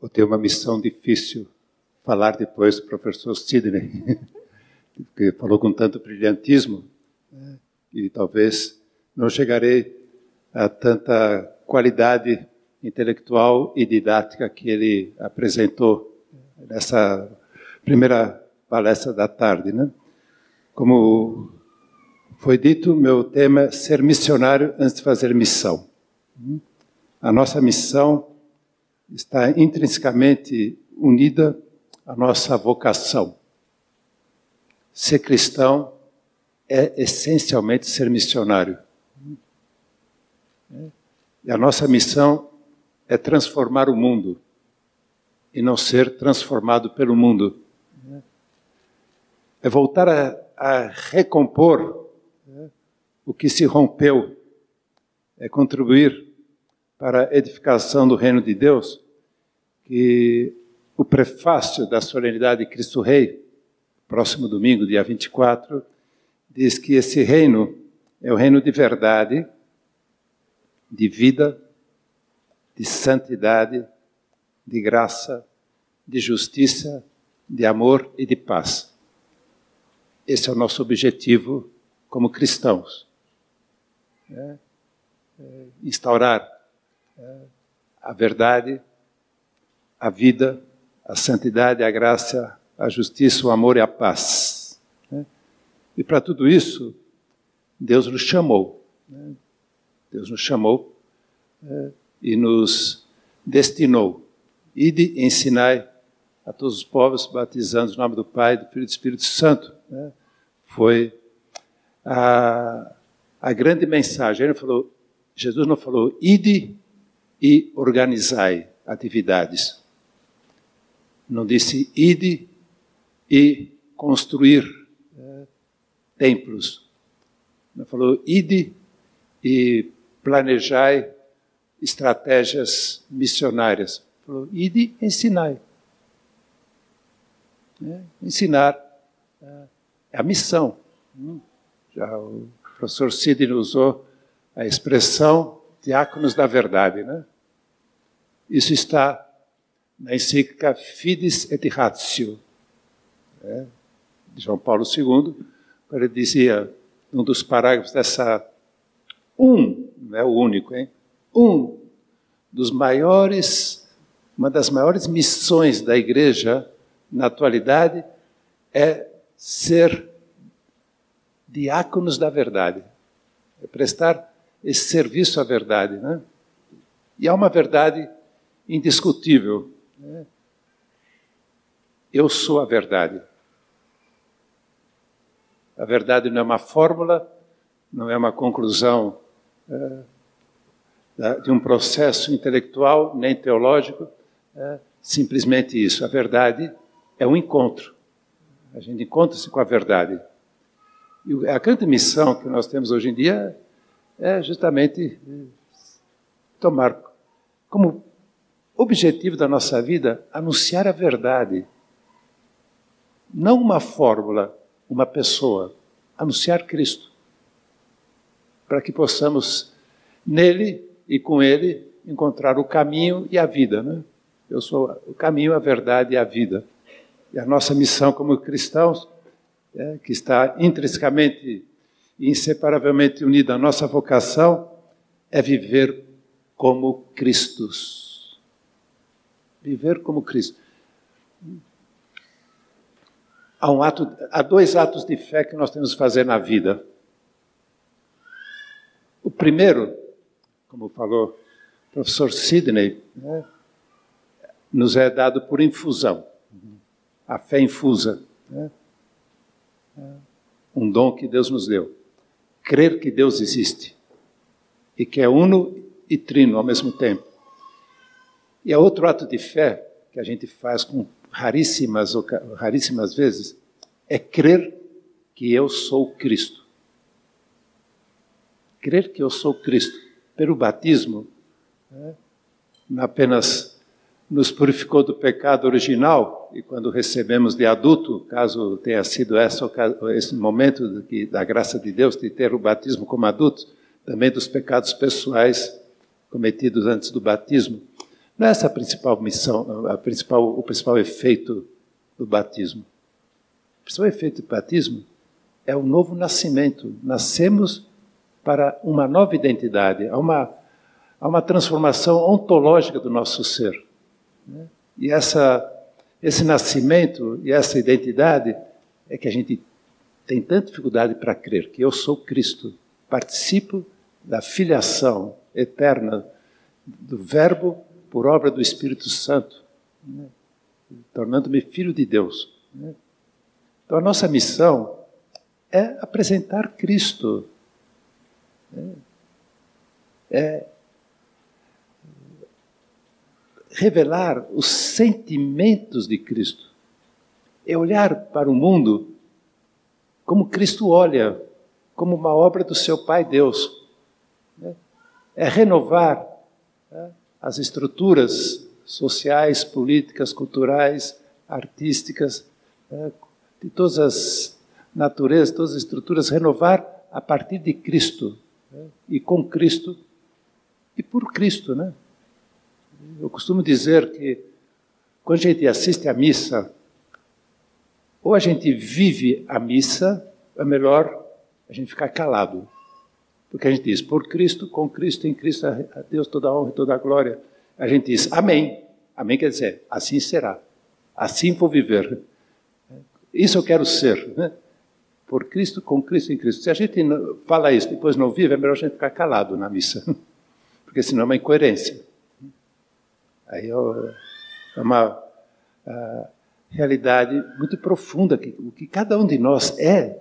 vou ter uma missão difícil falar depois do professor Sidney, que falou com tanto brilhantismo, né, e talvez não chegarei a tanta qualidade intelectual e didática que ele apresentou nessa primeira palestra da tarde, né? Como foi dito, meu tema é ser missionário antes de fazer missão. A nossa missão está intrinsecamente unida à nossa vocação. Ser cristão é essencialmente ser missionário. E a nossa missão é transformar o mundo e não ser transformado pelo mundo. É voltar a, a recompor o que se rompeu, é contribuir para a edificação do reino de Deus, que o prefácio da solenidade de Cristo Rei, próximo domingo, dia 24, diz que esse reino é o reino de verdade, de vida, de santidade, de graça, de justiça, de amor e de paz. Esse é o nosso objetivo como cristãos. É, é, instaurar é, a verdade, a vida, a santidade, a graça, a justiça, o amor e a paz. Né? E para tudo isso, Deus nos chamou. Né? Deus nos chamou é, e nos destinou. Ide ensinai a todos os povos, batizando em nome do Pai, do Filho e do Espírito Santo. Né? Foi a, a grande mensagem. Ele falou, Jesus não falou, ide e organizai atividades. Não disse, ide e construir é, templos. Não falou, ide e planejai estratégias missionárias. Falou, ide ensinai. É, ensinar é, é a missão. Hum, já o professor Sidney usou a expressão diáconos da verdade. Né? Isso está na encíclica Fides et Ratio, né? de João Paulo II, ele dizia, num dos parágrafos dessa, um, não é o único, hein? um dos maiores, uma das maiores missões da igreja na atualidade é ser diáconos da verdade, é prestar esse serviço à verdade. Né? E há uma verdade indiscutível. Né? Eu sou a verdade. A verdade não é uma fórmula, não é uma conclusão é, de um processo intelectual nem teológico, é simplesmente isso. A verdade é um encontro. A gente encontra-se com a verdade. E a grande missão que nós temos hoje em dia é justamente tomar como objetivo da nossa vida anunciar a verdade. Não uma fórmula, uma pessoa. Anunciar Cristo. Para que possamos, nele e com ele encontrar o caminho e a vida. Né? Eu sou o caminho, a verdade e a vida. E a nossa missão como cristãos, é, que está intrinsecamente e inseparavelmente unida à nossa vocação, é viver como Cristos. Viver como Cristo. Há, um ato, há dois atos de fé que nós temos que fazer na vida. O primeiro como falou o professor Sidney, né, nos é dado por infusão. A fé infusa. Né, um dom que Deus nos deu. Crer que Deus existe e que é uno e trino ao mesmo tempo. E há outro ato de fé que a gente faz com raríssimas, raríssimas vezes, é crer que eu sou Cristo. Crer que eu sou Cristo pelo batismo, né, não apenas nos purificou do pecado original, e quando recebemos de adulto, caso tenha sido esse momento da graça de Deus de ter o batismo como adulto, também dos pecados pessoais cometidos antes do batismo, Não é essa a principal missão, a principal, o principal efeito do batismo. O principal efeito do batismo é o novo nascimento. Nascemos para uma nova identidade, há uma, há uma transformação ontológica do nosso ser. Né? E essa, esse nascimento e essa identidade é que a gente tem tanta dificuldade para crer que eu sou Cristo, participo da filiação eterna do Verbo por obra do Espírito Santo, né? tornando-me filho de Deus. Né? Então a nossa missão é apresentar Cristo. Né? É revelar os sentimentos de Cristo. É olhar para o mundo como Cristo olha, como uma obra do seu Pai Deus. Né? É renovar né, as estruturas sociais, políticas, culturais, artísticas, né, de todas as naturezas, todas as estruturas, renovar a partir de Cristo e com Cristo e por Cristo, né? Eu costumo dizer que quando a gente assiste à missa, ou a gente vive a missa, é melhor a gente ficar calado. Porque a gente diz, por Cristo, com Cristo, em Cristo, a Deus toda a honra e toda a glória. A gente diz, amém. Amém quer dizer, assim será. Assim vou viver. Isso eu quero ser. Né? Por Cristo, com Cristo, em Cristo. Se a gente fala isso depois não vive, é melhor a gente ficar calado na missa. Porque senão é uma incoerência. Aí é uma realidade muito profunda, que o que cada um de nós é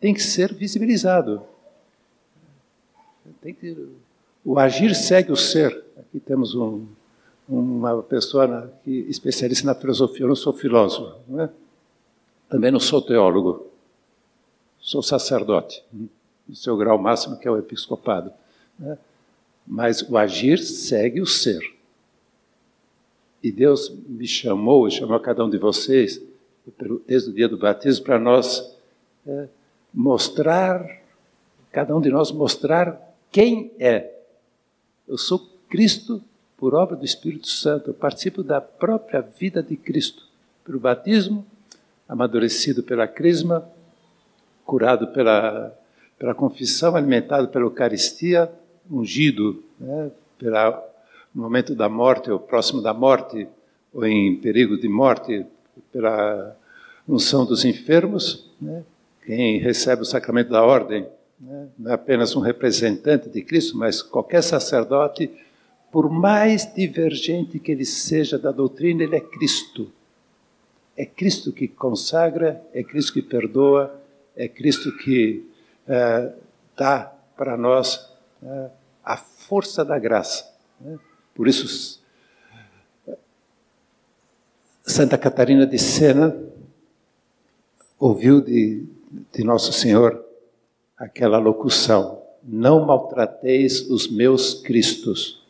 tem que ser visibilizado. Tem que, o agir segue o ser. Aqui temos um, uma pessoa que especialista na filosofia. Eu não sou filósofo, não é? também não sou teólogo, sou sacerdote, no seu grau máximo, que é o episcopado. Né? Mas o agir segue o ser. E Deus me chamou, chamou a cada um de vocês, desde o dia do batismo, para nós é, mostrar, cada um de nós mostrar quem é. Eu sou Cristo por obra do Espírito Santo, eu participo da própria vida de Cristo, pelo batismo, amadurecido pela crisma, curado pela, pela confissão, alimentado pela Eucaristia, ungido né, pela no momento da morte, ou próximo da morte, ou em perigo de morte, pela unção dos enfermos. Né? Quem recebe o sacramento da ordem né? não é apenas um representante de Cristo, mas qualquer sacerdote, por mais divergente que ele seja da doutrina, ele é Cristo. É Cristo que consagra, é Cristo que perdoa, é Cristo que é, dá para nós é, a força da graça. Né? Por isso, Santa Catarina de Sena ouviu de, de Nosso Senhor aquela locução: Não maltrateis os meus Cristos.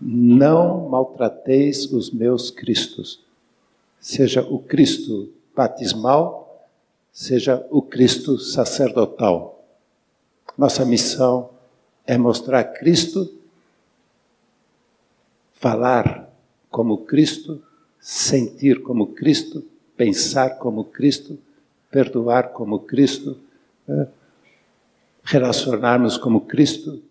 Não maltrateis os meus Cristos. Seja o Cristo batismal, seja o Cristo sacerdotal. Nossa missão é mostrar Cristo falar como Cristo, sentir como Cristo, pensar como Cristo, perdoar como Cristo, né? relacionarmos como Cristo,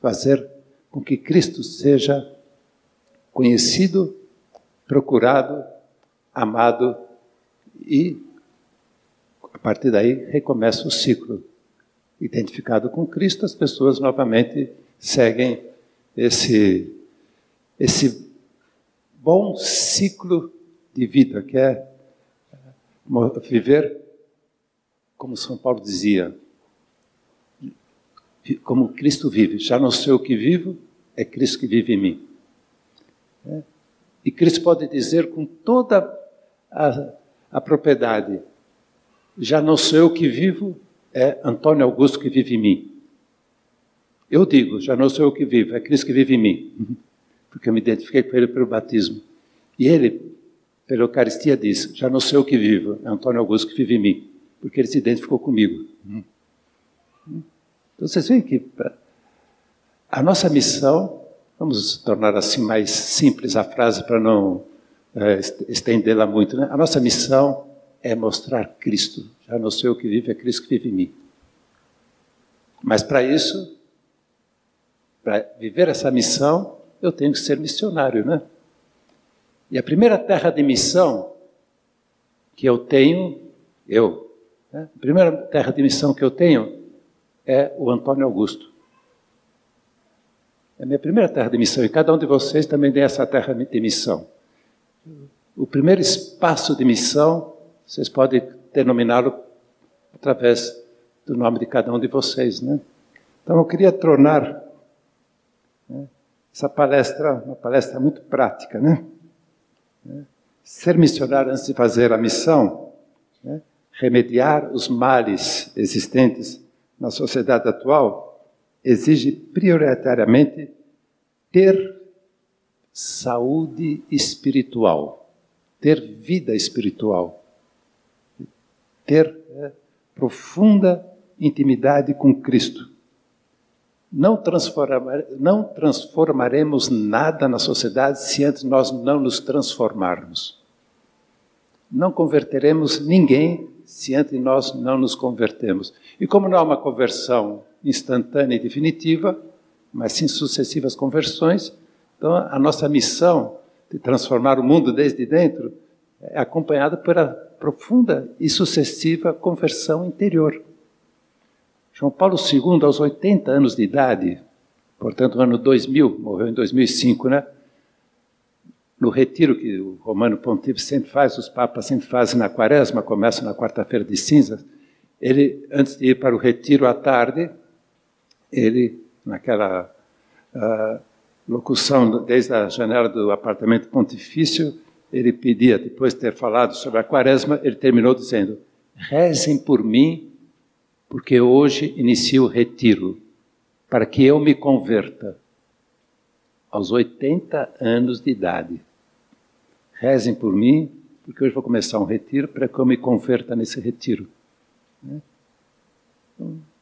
fazer com que Cristo seja conhecido, procurado, amado e, a partir daí, recomeça o ciclo. Identificado com Cristo, as pessoas novamente seguem esse, esse bom ciclo de vida, que é viver, como São Paulo dizia, como Cristo vive. Já não sei o que vivo, é Cristo que vive em mim. É. E Cristo pode dizer com toda a, a propriedade: já não sou eu que vivo, é Antônio Augusto que vive em mim. Eu digo, já não sou eu que vivo, é Cristo que vive em mim. Porque eu me identifiquei com Ele pelo batismo. E Ele, pela Eucaristia, diz, já não sou eu que vivo, é Antônio Augusto que vive em mim. Porque Ele se identificou comigo. Então vocês veem que A nossa missão, vamos tornar assim mais simples a frase para não é, estendê-la muito, né? A nossa missão é mostrar Cristo. Já não sou eu que vive, é Cristo que vive em mim. Mas para isso, para viver essa missão, eu tenho que ser missionário, né? E a primeira terra de missão que eu tenho, eu, né? a primeira terra de missão que eu tenho é o Antônio Augusto. É a minha primeira terra de missão, e cada um de vocês também tem essa terra de missão. O primeiro espaço de missão, vocês podem denominá-lo através do nome de cada um de vocês, né? Então eu queria tornar né, essa palestra uma palestra muito prática, né? Ser missionário antes de fazer a missão, né? remediar os males existentes na sociedade atual, exige prioritariamente ter saúde espiritual, ter vida espiritual, ter é, profunda intimidade com Cristo. Não, não transformaremos nada na sociedade se antes nós não nos transformarmos. Não converteremos ninguém se antes nós não nos convertemos. E como não há uma conversão instantânea e definitiva, mas sim sucessivas conversões, então a nossa missão de transformar o mundo desde dentro é acompanhada pela profunda e sucessiva conversão interior. João Paulo II, aos 80 anos de idade, portanto, no ano 2000, morreu em 2005, né? No retiro que o Romano Pontífice sempre faz, os papas sempre fazem na quaresma, começa na quarta-feira de cinzas, ele, antes de ir para o retiro à tarde, ele, naquela uh, locução desde a janela do apartamento pontifício, ele pedia, depois de ter falado sobre a quaresma, ele terminou dizendo: rezem por mim porque hoje inicio o retiro, para que eu me converta aos 80 anos de idade. Rezem por mim, porque hoje vou começar um retiro para que eu me converta nesse retiro. Né?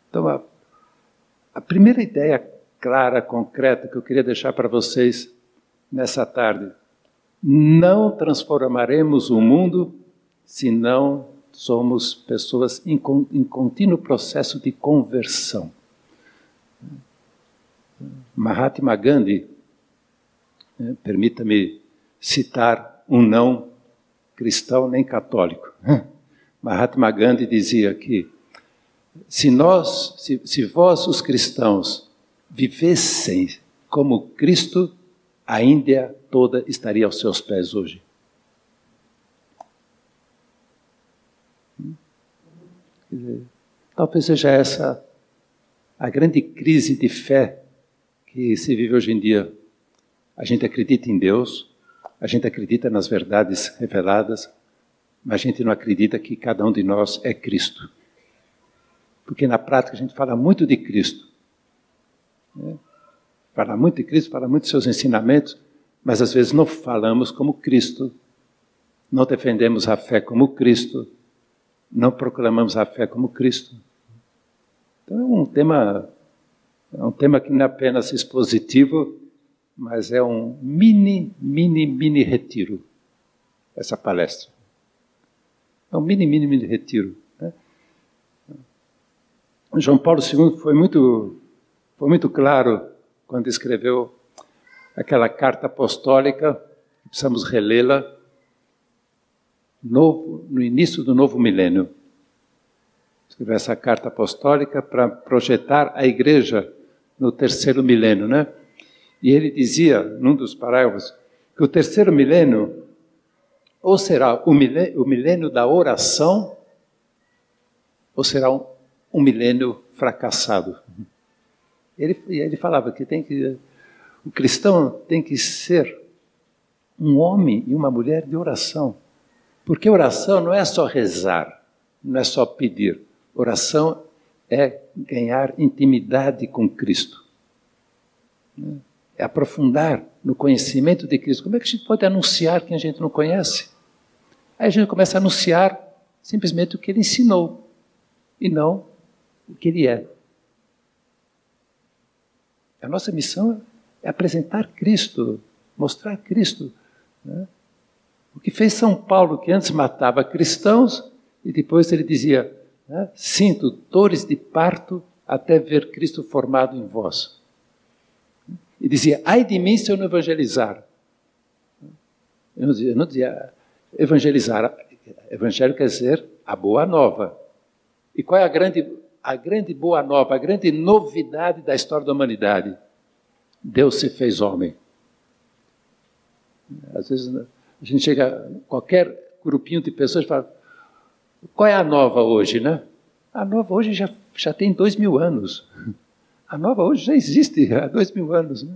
Então, a, a primeira ideia clara, concreta, que eu queria deixar para vocês nessa tarde: não transformaremos o mundo se não somos pessoas em, em contínuo processo de conversão. Mahatma Gandhi, né, permita-me citar um não cristão nem católico. Mahatma Gandhi dizia que se nós, se, se vós os cristãos vivessem como Cristo, a Índia toda estaria aos seus pés hoje. Talvez seja essa a grande crise de fé que se vive hoje em dia. A gente acredita em Deus, a gente acredita nas verdades reveladas, mas a gente não acredita que cada um de nós é Cristo. Porque na prática a gente fala muito de Cristo. Né? Fala muito de Cristo, fala muito de seus ensinamentos, mas às vezes não falamos como Cristo, não defendemos a fé como Cristo, não proclamamos a fé como Cristo. Então é um tema, é um tema que não é apenas expositivo, mas é um mini, mini, mini retiro, essa palestra. É um mini, mini, mini retiro. Né? João Paulo II foi muito, foi muito claro quando escreveu aquela carta apostólica, precisamos relê-la, novo, no início do novo milênio. Escreveu essa carta apostólica para projetar a igreja no terceiro milênio, né? E ele dizia, num dos parágrafos, que o terceiro milênio ou será o milênio, o milênio da oração, ou será um, um milênio fracassado. Ele, ele falava que tem que o cristão tem que ser um homem e uma mulher de oração. Porque oração não é só rezar, não é só pedir. Oração é ganhar intimidade com Cristo. É aprofundar no conhecimento de Cristo. Como é que a gente pode anunciar quem a gente não conhece? Aí a gente começa a anunciar simplesmente o que ele ensinou e não o que ele é. A nossa missão é apresentar Cristo, mostrar Cristo. Né? O que fez São Paulo, que antes matava cristãos e depois ele dizia: né, Sinto dores de parto até ver Cristo formado em vós. E dizia: Ai de mim se eu não evangelizar. Eu não dizia, eu não dizia evangelizar. Evangelho quer dizer a boa nova. E qual é a grande, a grande boa nova, a grande novidade da história da humanidade? Deus se fez homem. Às vezes a gente chega, qualquer grupinho de pessoas fala, qual é a nova hoje, né? A nova hoje já, já tem dois mil anos. A nova hoje já existe há dois mil anos. Né?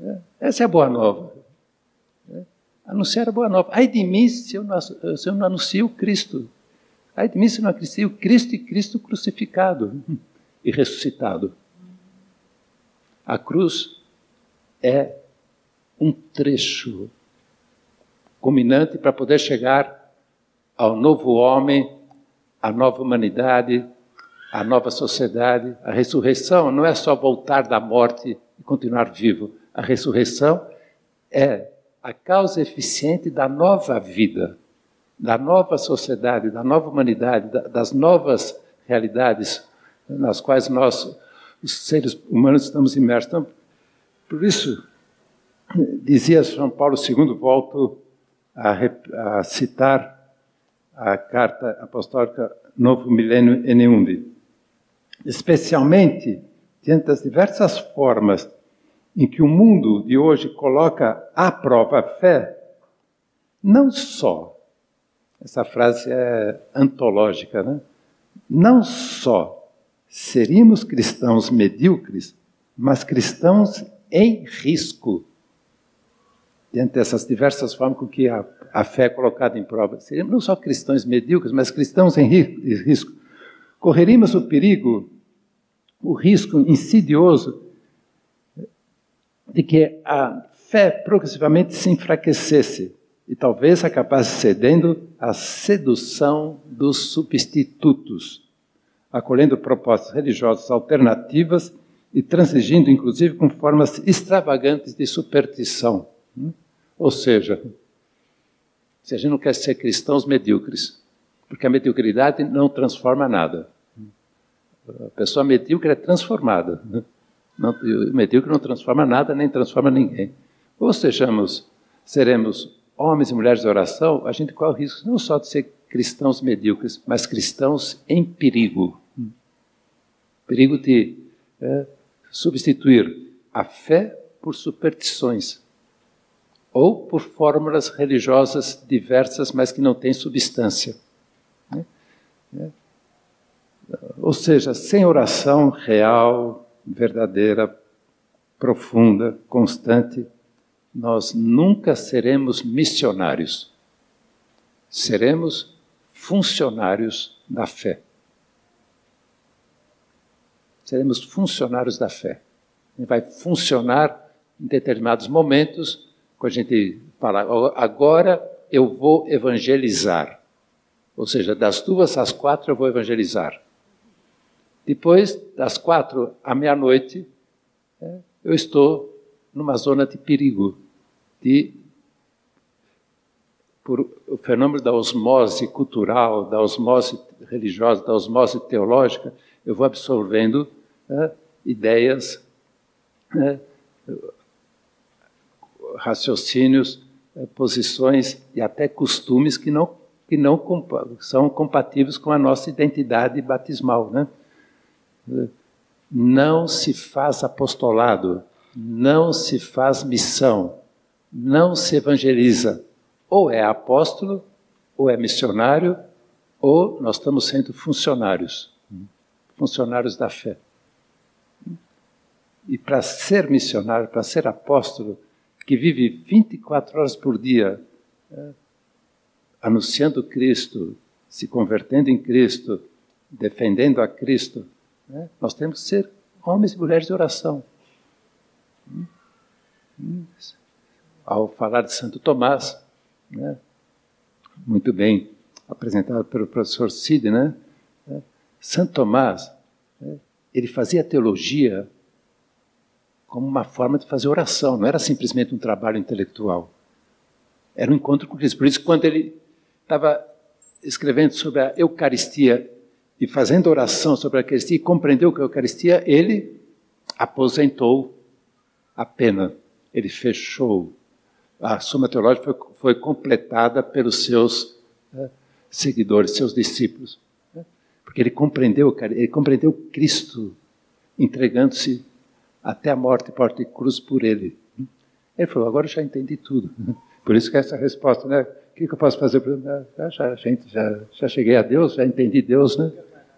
É, essa é a boa nova. É, anunciar a boa nova. Ai de mim se eu não, se eu não anuncio Cristo. Ai de mim se eu não anuncio Cristo e Cristo crucificado e ressuscitado. A cruz é um trecho culminante para poder chegar ao novo homem, à nova humanidade, à nova sociedade. A ressurreição não é só voltar da morte e continuar vivo. A ressurreição é a causa eficiente da nova vida, da nova sociedade, da nova humanidade, das novas realidades nas quais nós, os seres humanos, estamos imersos. Então, por isso, dizia São Paulo II, volto a, a citar a carta apostólica Novo Milênio Eneumbi. Especialmente diante das diversas formas em que o mundo de hoje coloca à prova a fé, não só, essa frase é antológica, né? não só seríamos cristãos medíocres, mas cristãos em risco diante dessas diversas formas com que a, a fé é colocada em prova. Seríamos não só cristãos medíocres, mas cristãos em risco. Correríamos o perigo, o risco insidioso de que a fé progressivamente se enfraquecesse e talvez acabasse cedendo à sedução dos substitutos, acolhendo propostas religiosas alternativas e transigindo, inclusive, com formas extravagantes de superstição. Ou seja, se a gente não quer ser cristãos medíocres, porque a mediocridade não transforma nada. A pessoa medíocre é transformada. Não, o medíocre não transforma nada, nem transforma ninguém. Ou sejamos, seremos homens e mulheres de oração, a gente corre o risco não só de ser cristãos medíocres, mas cristãos em perigo. Perigo de é, substituir a fé por superstições ou por fórmulas religiosas diversas, mas que não têm substância. Né? É. Ou seja, sem oração real, verdadeira, profunda, constante, nós nunca seremos missionários. Seremos funcionários da fé. Seremos funcionários da fé. E vai funcionar em determinados momentos quando a gente fala, agora eu vou evangelizar. Ou seja, das duas às quatro eu vou evangelizar. Depois, das quatro à meia-noite, é, eu estou numa zona de perigo, de, por o fenômeno da osmose cultural, da osmose religiosa, da osmose teológica, eu vou absorvendo é, ideias é, raciocínios, eh, posições e até costumes que não, que não são compatíveis com a nossa identidade batismal. Né? Não se faz apostolado, não se faz missão, não se evangeliza. Ou é apóstolo, ou é missionário, ou nós estamos sendo funcionários, funcionários da fé. E para ser missionário, para ser apóstolo, que vive 24 horas por dia é, anunciando Cristo, se convertendo em Cristo, defendendo a Cristo, né? nós temos que ser homens e mulheres de oração. Hum? Hum? Ao falar de Santo Tomás, né? muito bem apresentado pelo professor Cid, né? Santo Tomás, né? ele fazia teologia como uma forma de fazer oração, não era simplesmente um trabalho intelectual. Era um encontro com Cristo. Por isso, quando ele estava escrevendo sobre a Eucaristia e fazendo oração sobre a Eucaristia e compreendeu que a Eucaristia, ele aposentou a pena, ele fechou. A Suma Teológica foi, foi completada pelos seus né, seguidores, seus discípulos. Né? Porque ele compreendeu, ele compreendeu Cristo entregando-se até a morte, porta de cruz por ele. Ele falou, agora eu já entendi tudo. Por isso que essa resposta, né? O que, eu posso fazer? Já, já, gente, já, já cheguei a Deus, já entendi Deus, né?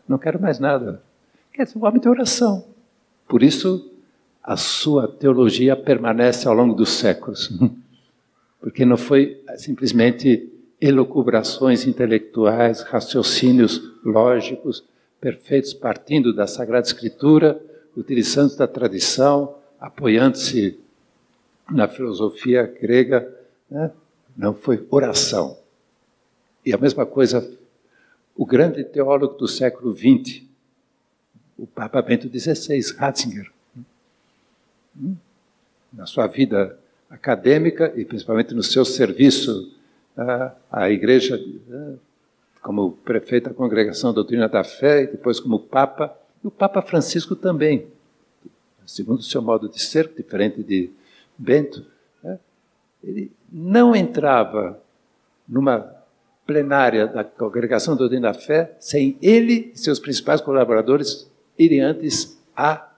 Não quero mais nada. Quer dizer, o homem tem oração. Por isso, a sua teologia permanece ao longo dos séculos. Porque não foi simplesmente elucubrações intelectuais, raciocínios lógicos, perfeitos, partindo da Sagrada Escritura, utilizando da tradição, apoiando-se na filosofia grega. Né? Não foi oração. E a mesma coisa o grande teólogo do século XX, o Papa Bento XVI, Ratzinger, na sua vida acadêmica e principalmente no seu serviço à Igreja, como prefeito da Congregação da Doutrina da Fé, e depois como Papa, e o Papa Francisco também, segundo o seu modo de ser, diferente de Bento, né, ele não entrava numa plenária da Congregação do Doutrina da Fé sem ele e seus principais colaboradores irem antes a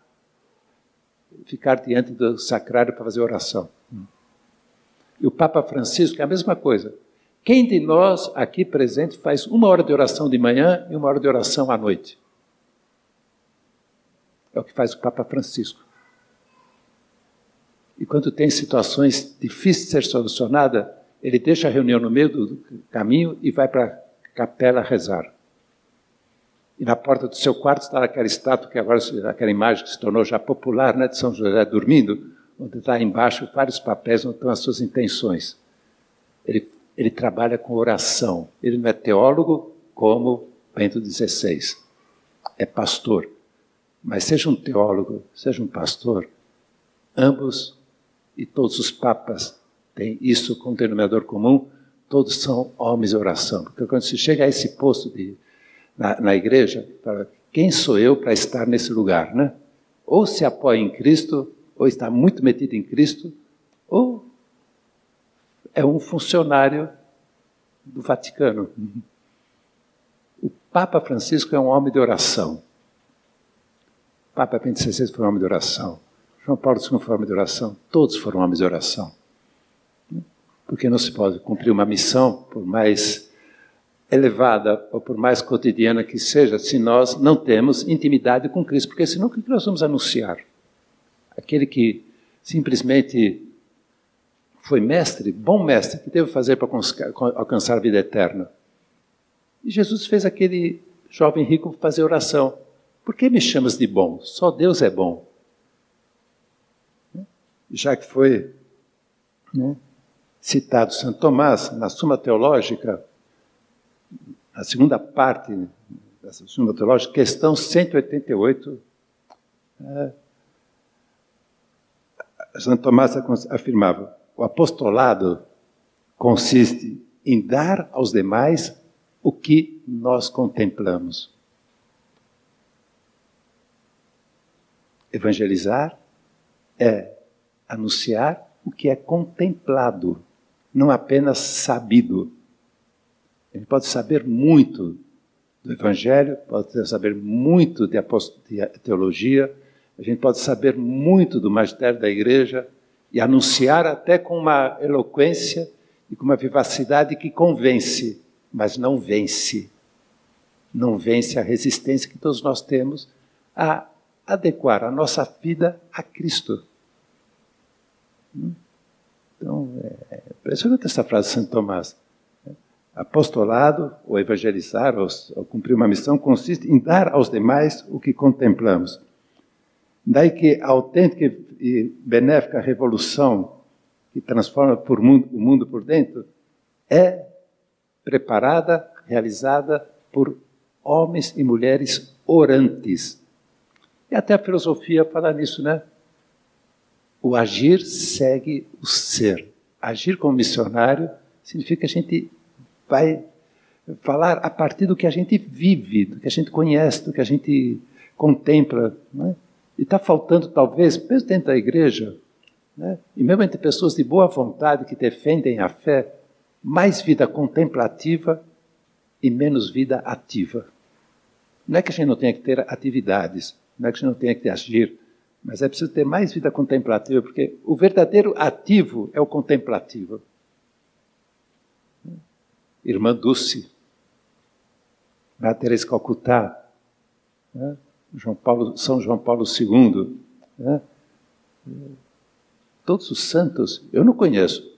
ficar diante do sacrário para fazer oração. E o Papa Francisco é a mesma coisa. Quem de nós aqui presente faz uma hora de oração de manhã e uma hora de oração à noite? É o que faz o Papa Francisco. E quando tem situações difíceis de ser solucionadas, ele deixa a reunião no meio do caminho e vai para a capela rezar. E na porta do seu quarto está aquela estátua que agora, aquela imagem que se tornou já popular, né, de São José dormindo, onde está embaixo vários papéis onde estão as suas intenções. Ele, ele trabalha com oração. Ele não é teólogo como Bento XVI. É pastor. Mas seja um teólogo, seja um pastor, ambos e todos os papas tem isso como denominador comum, todos são homens de oração. Porque quando se chega a esse posto de, na, na igreja, para quem sou eu para estar nesse lugar, né? Ou se apoia em Cristo, ou está muito metido em Cristo, ou é um funcionário do Vaticano. O Papa Francisco é um homem de oração. Papa Bento XVI foi um homem de oração. João Paulo II foi um homem de oração. Todos foram homens de oração. Porque não se pode cumprir uma missão, por mais elevada ou por mais cotidiana que seja, se nós não temos intimidade com Cristo. Porque senão o que nós vamos anunciar? Aquele que simplesmente foi mestre, bom mestre, que deve fazer para alcançar a vida eterna? E Jesus fez aquele jovem rico fazer oração. Por que me chamas de bom? Só Deus é bom. Já que foi né, citado Santo Tomás na Suma Teológica, a segunda parte dessa Suma Teológica, questão 188, é, Santo Tomás afirmava: o apostolado consiste em dar aos demais o que nós contemplamos. Evangelizar é anunciar o que é contemplado não apenas sabido. Gente pode saber muito do Evangelho, pode saber muito de teologia, a gente pode saber muito do magistério da igreja e anunciar até com uma eloquência e com uma vivacidade que convence, mas não vence. Não vence a resistência que todos nós temos a adequar a nossa vida a Cristo. Hum? Então, é impressionante essa frase de Santo Tomás. Apostolado, ou evangelizar, ou, ou cumprir uma missão, consiste em dar aos demais o que contemplamos. Daí que a autêntica e benéfica revolução que transforma mundo, o mundo por dentro é preparada, realizada por homens e mulheres orantes. E até a filosofia fala nisso, né? o agir segue o ser. Agir como missionário significa que a gente vai falar a partir do que a gente vive, do que a gente conhece, do que a gente contempla. Né? E está faltando, talvez, mesmo dentro da igreja, né? e mesmo entre pessoas de boa vontade que defendem a fé, mais vida contemplativa e menos vida ativa. Não é que a gente não tenha que ter atividades, não é que a gente não tenha que agir, mas é preciso ter mais vida contemplativa, porque o verdadeiro ativo é o contemplativo. Irmã Dulce, Maria Teresa Calcutá, né? João Paulo, São João Paulo II, né? todos os santos, eu não conheço,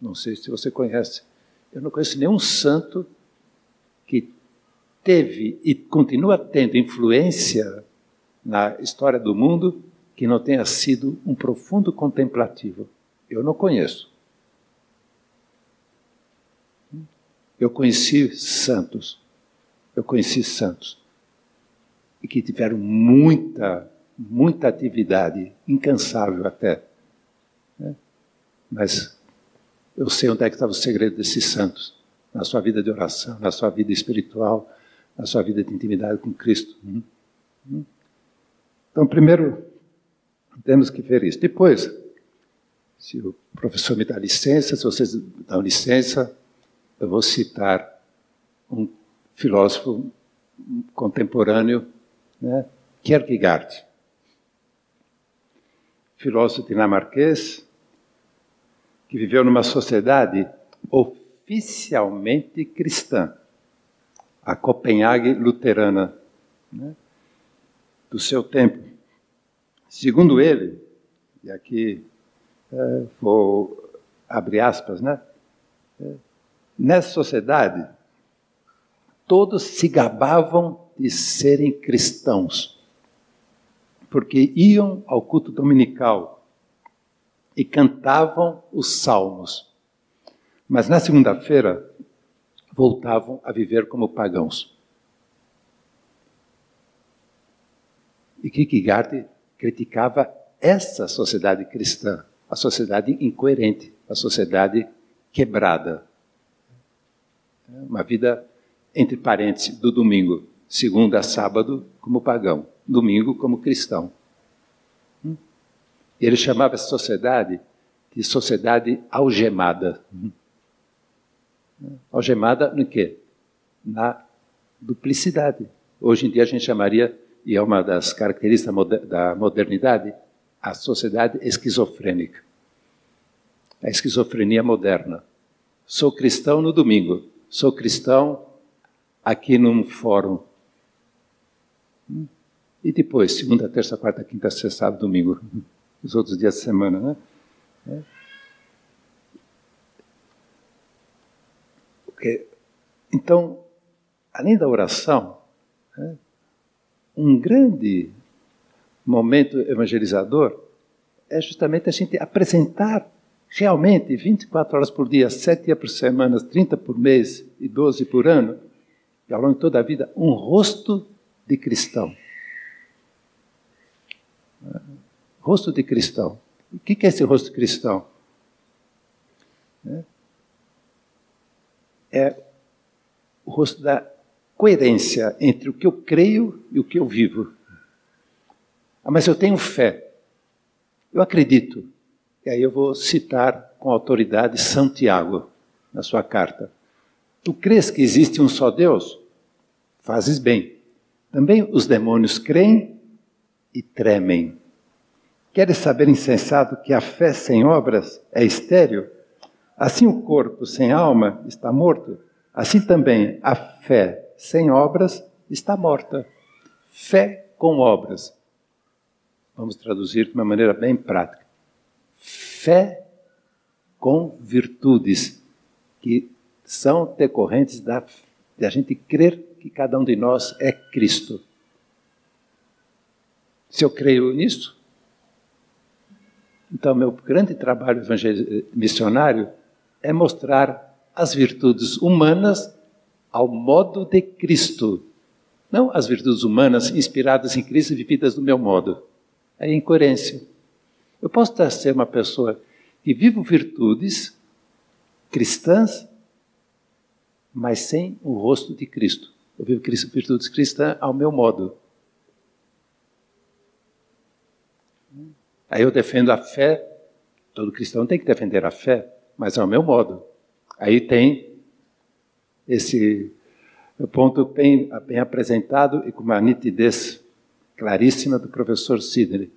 não sei se você conhece, eu não conheço nenhum santo que teve e continua tendo influência na história do mundo que não tenha sido um profundo contemplativo. Eu não conheço. Eu conheci santos, eu conheci santos, e que tiveram muita, muita atividade, incansável até. Né? Mas eu sei onde é que estava o segredo desses santos, na sua vida de oração, na sua vida espiritual, na sua vida de intimidade com Cristo. Hum? Hum? Então, primeiro, temos que ver isso. Depois, se o professor me dá licença, se vocês dão licença, eu vou citar um filósofo contemporâneo, né, Kierkegaard. Filósofo dinamarquês que viveu numa sociedade oficialmente cristã, a Copenhague luterana, né, do seu tempo. Segundo ele, e aqui é, vou abrir aspas, né? É, Nessa sociedade, todos se gabavam de serem cristãos, porque iam ao culto dominical e cantavam os salmos. Mas na segunda-feira voltavam a viver como pagãos. E Kierkegaard criticava essa sociedade cristã, a sociedade incoerente, a sociedade quebrada. Uma vida, entre parênteses, do domingo, segunda a sábado, como pagão, domingo, como cristão. Hum? Ele chamava essa sociedade de sociedade algemada. Hum? Algemada no quê? Na duplicidade. Hoje em dia a gente chamaria, e é uma das características da modernidade, a sociedade esquizofrênica. A esquizofrenia moderna. Sou cristão no domingo, sou cristão aqui num fórum. E depois, segunda, terça, quarta, quinta, sexta, sábado, domingo, os outros dias da semana, né? É. Então, além da oração, né, um grande momento evangelizador é justamente a gente apresentar realmente 24 horas por dia, 7 dias por semana, 30 por mês e 12 por ano, e ao longo de toda a vida, um rosto de cristão. Rosto de cristão. O que é esse rosto cristão? É o rosto da coerência entre o que eu creio e o que eu vivo. Ah, mas eu tenho fé. Eu acredito. E aí eu vou citar com autoridade Santiago na sua carta. Tu crês que existe um só Deus? Fazes bem. Também os demônios creem e tremem. Queres saber, insensato, que a fé sem obras é estéril? Assim o corpo sem alma está morto, assim também a fé sem obras está morta. Fé com obras. Vamos traduzir de uma maneira bem prática fé com virtudes que são decorrentes da, de a gente crer que cada um de nós é Cristo. Se eu creio nisso, então meu grande trabalho missionário é mostrar as virtudes humanas ao modo de Cristo. Não as virtudes humanas inspiradas em Cristo e vividas do meu modo. É incoerência. Eu posso ser uma pessoa que vivo virtudes cristãs, mas sem o rosto de Cristo. Eu vivo virtudes cristãs ao meu modo. Aí eu defendo a fé, todo cristão tem que defender a fé, mas ao meu modo. Aí tem esse ponto bem, bem apresentado e com uma nitidez claríssima do professor Sidney.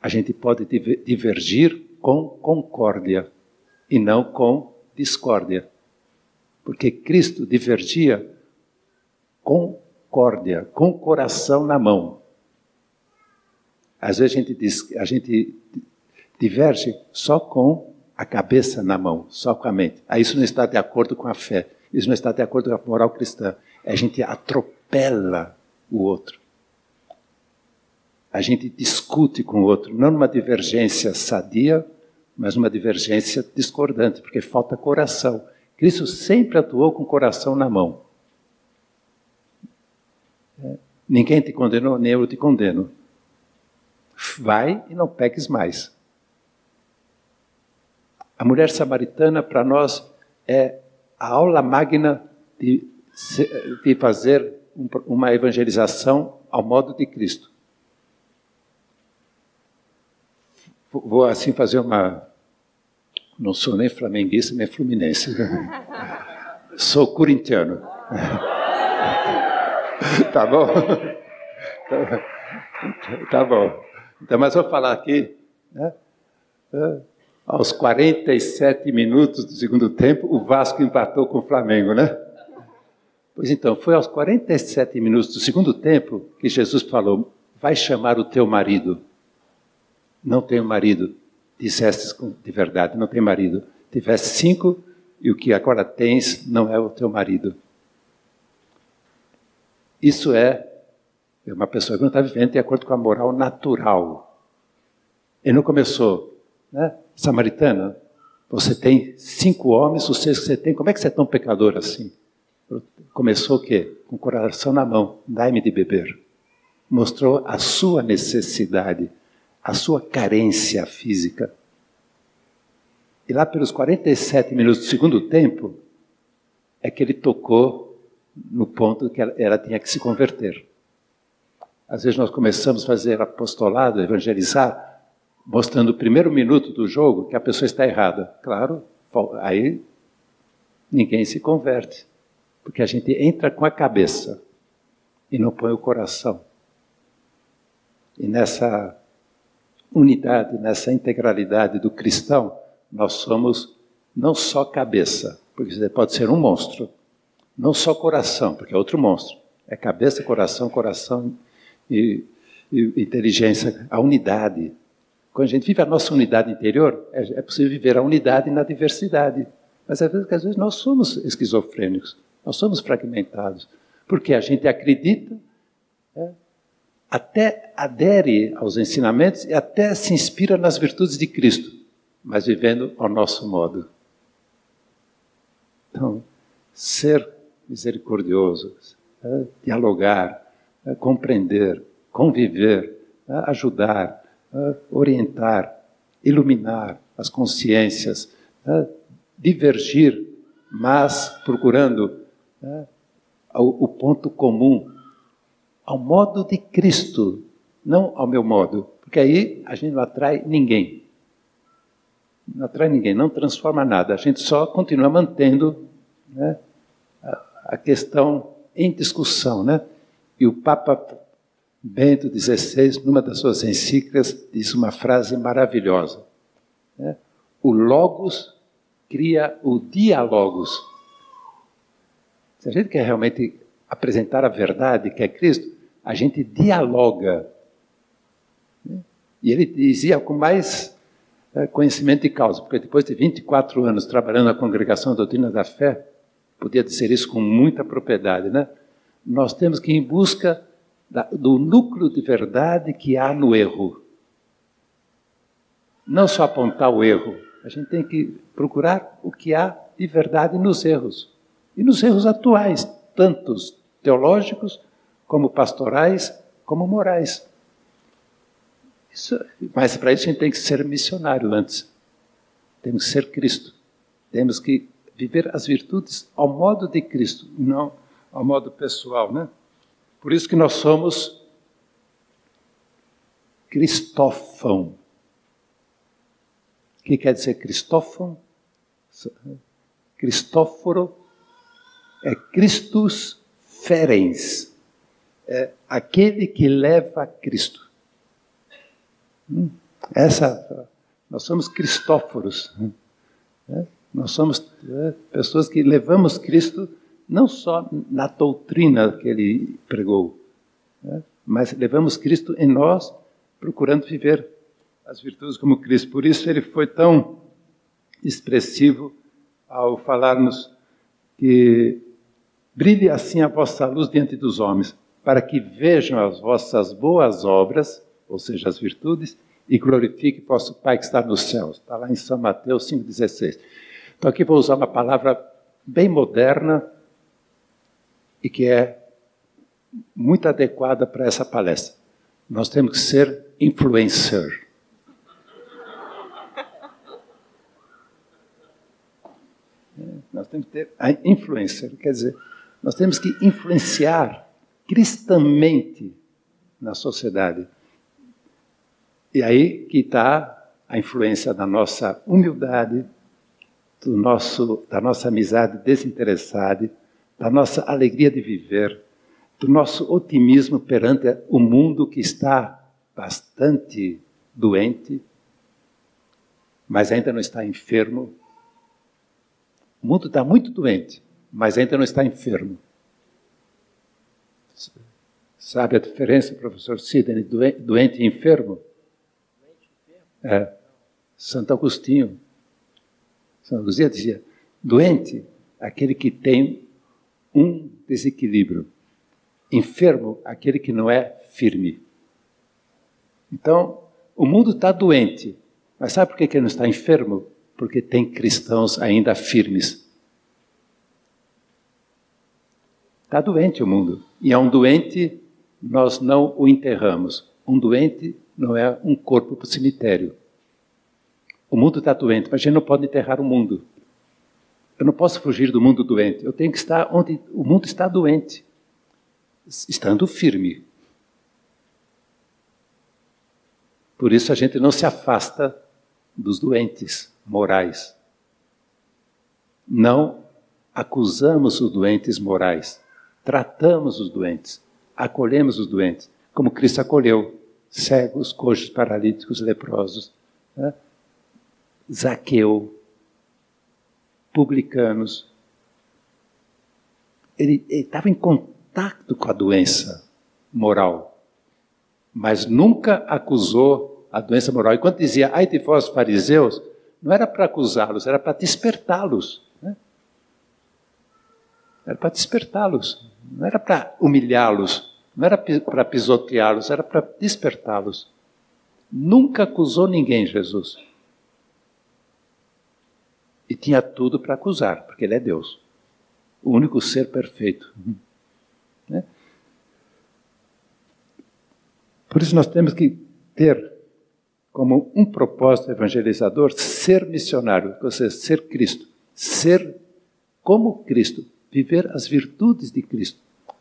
A gente pode divergir com concórdia e não com discórdia. Porque Cristo divergia com concórdia, com o coração na mão. Às vezes a gente, diz, a gente diverge só com a cabeça na mão, só com a mente. Aí isso não está de acordo com a fé, isso não está de acordo com a moral cristã. A gente atropela o outro. A gente discute com o outro, não numa divergência sadia, mas numa divergência discordante, porque falta coração. Cristo sempre atuou com o coração na mão. É, ninguém te condenou, nem eu te condeno. Vai e não peques mais. A mulher samaritana, para nós, é a aula magna de, de fazer uma evangelização ao modo de Cristo. Vou assim fazer uma. Não sou nem flamenguista nem fluminense. Sou corintiano. tá bom? Tá bom. Então, mas vou falar aqui. Né? É, aos 47 minutos do segundo tempo, o Vasco empatou com o Flamengo, né? Pois então, foi aos 47 minutos do segundo tempo que Jesus falou: Vai chamar o teu marido. Não tenho marido. Disseste de verdade, não tenho marido. Tiveste cinco e o que agora tens não é o teu marido. Isso é uma pessoa que não está vivendo de acordo com a moral natural. Ele não começou, né? Samaritana, você tem cinco homens, os seis que você tem, como é que você é tão pecador assim? Começou o quê? Com o coração na mão, dai-me de beber. Mostrou a sua necessidade a sua carência física. E lá pelos 47 minutos do segundo tempo, é que ele tocou no ponto que ela, ela tinha que se converter. Às vezes nós começamos a fazer apostolado, evangelizar, mostrando o primeiro minuto do jogo que a pessoa está errada. Claro, aí ninguém se converte, porque a gente entra com a cabeça e não põe o coração. E nessa unidade, nessa integralidade do cristão, nós somos não só cabeça, porque você pode ser um monstro, não só coração, porque é outro monstro. É cabeça, coração, coração e, e inteligência, a unidade. Quando a gente vive a nossa unidade interior, é, é possível viver a unidade na diversidade. Mas às vezes, às vezes nós somos esquizofrênicos, nós somos fragmentados, porque a gente acredita é, até adere aos ensinamentos e até se inspira nas virtudes de Cristo, mas vivendo ao nosso modo. Então, ser misericordioso, é, dialogar, é, compreender, conviver, é, ajudar, é, orientar, iluminar as consciências, é, divergir, mas procurando é, o, ponto comum ao modo de Cristo, não ao meu modo, porque aí a gente não atrai ninguém. Não atrai ninguém, não transforma nada, a gente só continua mantendo né, a, questão em discussão. Né? E o Papa Bento XVI, numa das suas encíclicas, diz uma frase maravilhosa. Né? O Logos cria o Dialogos. Se a gente quer realmente apresentar a verdade, que é Cristo, a gente dialoga. E ele dizia com mais é, conhecimento de causa, porque depois de 24 anos trabalhando na congregação da doutrina da fé, podia dizer isso com muita propriedade, né? Nós temos que ir em busca do núcleo de verdade que há no erro. Não só apontar o erro, a gente tem que procurar o que há de verdade nos erros. E nos erros atuais, tantos teológicos como pastorais, como morais. Isso, mas para isso a gente tem que ser missionário antes. Temos que ser Cristo. Temos que viver as virtudes ao modo de Cristo, não ao modo pessoal, né? Por isso que nós somos Cristófão. O que quer dizer Cristófão? Cristóforo é Christus ferens, é aquele que leva Cristo. Hum, essa, nós somos Cristóforos. Né? Nós somos é, pessoas que levamos Cristo não só na doutrina que ele pregou, né? mas levamos Cristo em nós, procurando viver as virtudes como Cristo. Por isso ele foi tão expressivo ao falar-nos que brilhe assim a vossa luz diante dos homens, para que vejam as vossas boas obras, ou seja, as virtudes, e glorifique vosso Pai que está nos céus. Está lá em São Mateus 5,16. Então aqui vou usar uma palavra bem moderna e que é muito adequada para essa palestra. Nós temos que ser influencer. Nós temos que ter a influencer, quer dizer, nós temos que influenciar cristamente na sociedade. E aí que está a influência da nossa humildade, do nosso, da nossa amizade desinteressada, da nossa alegria de viver, do nosso otimismo perante o mundo que está bastante doente, mas ainda não está enfermo. O mundo está muito doente, mas ainda não está enfermo. Sabe a diferença, professor Sidney, doente e enfermo? É. Santo Agostinho. Santo Agostinho dizia: doente, aquele que tem um desequilíbrio. Enfermo, aquele que não é firme. Então, o mundo está doente. Mas sabe por que ele não está enfermo? Porque tem cristãos ainda firmes. Está doente o mundo. E é um doente, nós não o enterramos. Um doente não é um corpo para o cemitério. O mundo está doente, mas a gente não pode enterrar o mundo. Eu não posso fugir do mundo doente. Eu tenho que estar onde o mundo está doente, estando firme. Por isso a gente não se afasta dos doentes morais. Não acusamos os doentes morais. Tratamos os doentes, acolhemos os doentes, como Cristo acolheu cegos, coxos, paralíticos, leprosos. Né? Zaqueu, publicanos. Ele estava em contato com a doença moral, mas nunca acusou a doença moral. E quando dizia, ai de vós fariseus, não era para acusá-los, era para despertá-los. Né? Era para despertá-los, não era para humilhá-los, não era para pisoteá-los, era para despertá-los. Nunca acusou ninguém, Jesus. E tinha tudo para acusar, porque ele é Deus. O único ser perfeito. Né? Por isso nós temos que ter como um propósito evangelizador ser missionário, ou seja, ser Cristo, ser como Cristo, viver as virtudes de Cristo.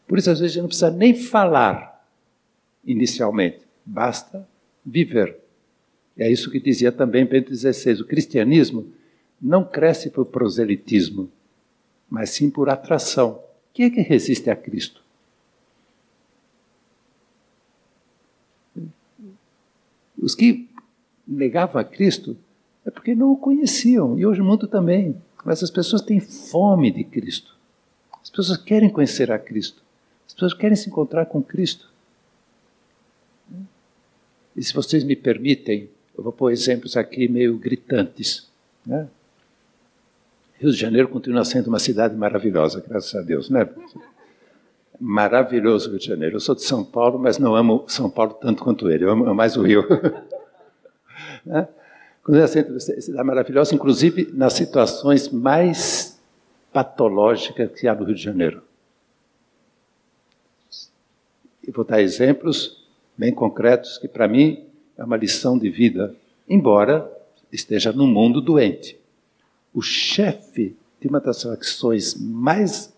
Por isso às vezes a gente não precisa nem falar inicialmente, basta viver. É isso que dizia também Bento XVI, o cristianismo não cresce por proselitismo, mas sim por atração. Quem é que resiste a Cristo? Os que negavam a Cristo é porque não o conheciam, e hoje o mundo também. Mas as pessoas têm fome de Cristo. As pessoas querem conhecer a Cristo. As pessoas querem se encontrar com Cristo. E se vocês me permitem, eu vou pôr exemplos aqui meio gritantes. Né? Rio de Janeiro continua sendo uma cidade maravilhosa, graças a Deus, né? Maravilhoso Rio de Janeiro. Eu sou de São Paulo, mas não amo São Paulo tanto quanto ele. Eu amo mais o Rio. né? Continua sendo uma cidade maravilhosa, inclusive nas situações mais patológicas que há no Rio de Janeiro. E vou dar exemplos bem concretos que, para mim, é uma lição de vida, embora esteja no mundo doente. O chefe de uma das facções mais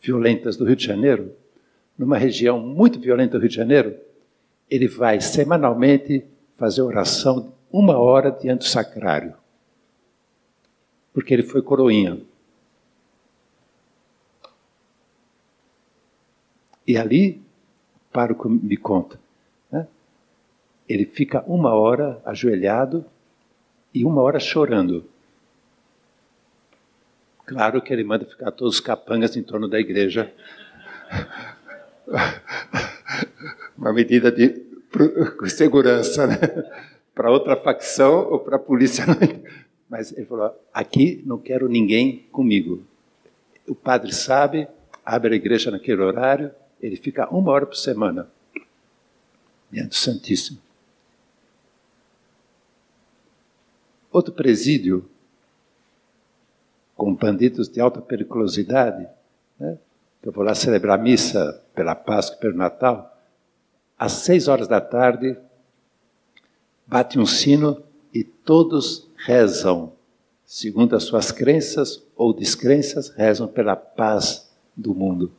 violentas do Rio de Janeiro, numa região muito violenta do Rio de Janeiro, ele vai semanalmente fazer oração uma hora diante do sacrário. Porque ele foi coroinha. E ali, para o que me conta, né? ele fica uma hora ajoelhado e uma hora chorando. Claro que ele manda ficar todos os capangas em torno da igreja. Uma medida de segurança, né? Para outra facção ou para a polícia. Mas ele falou: aqui não quero ninguém comigo. O padre sabe, abre a igreja naquele horário, ele fica uma hora por semana diante do Santíssimo. Outro presídio com bandidos de alta periculosidade, né? eu vou lá celebrar missa pela Páscoa pelo Natal, às seis horas da tarde, bate um sino e todos rezam, segundo as suas crenças ou descrenças, rezam pela paz do mundo.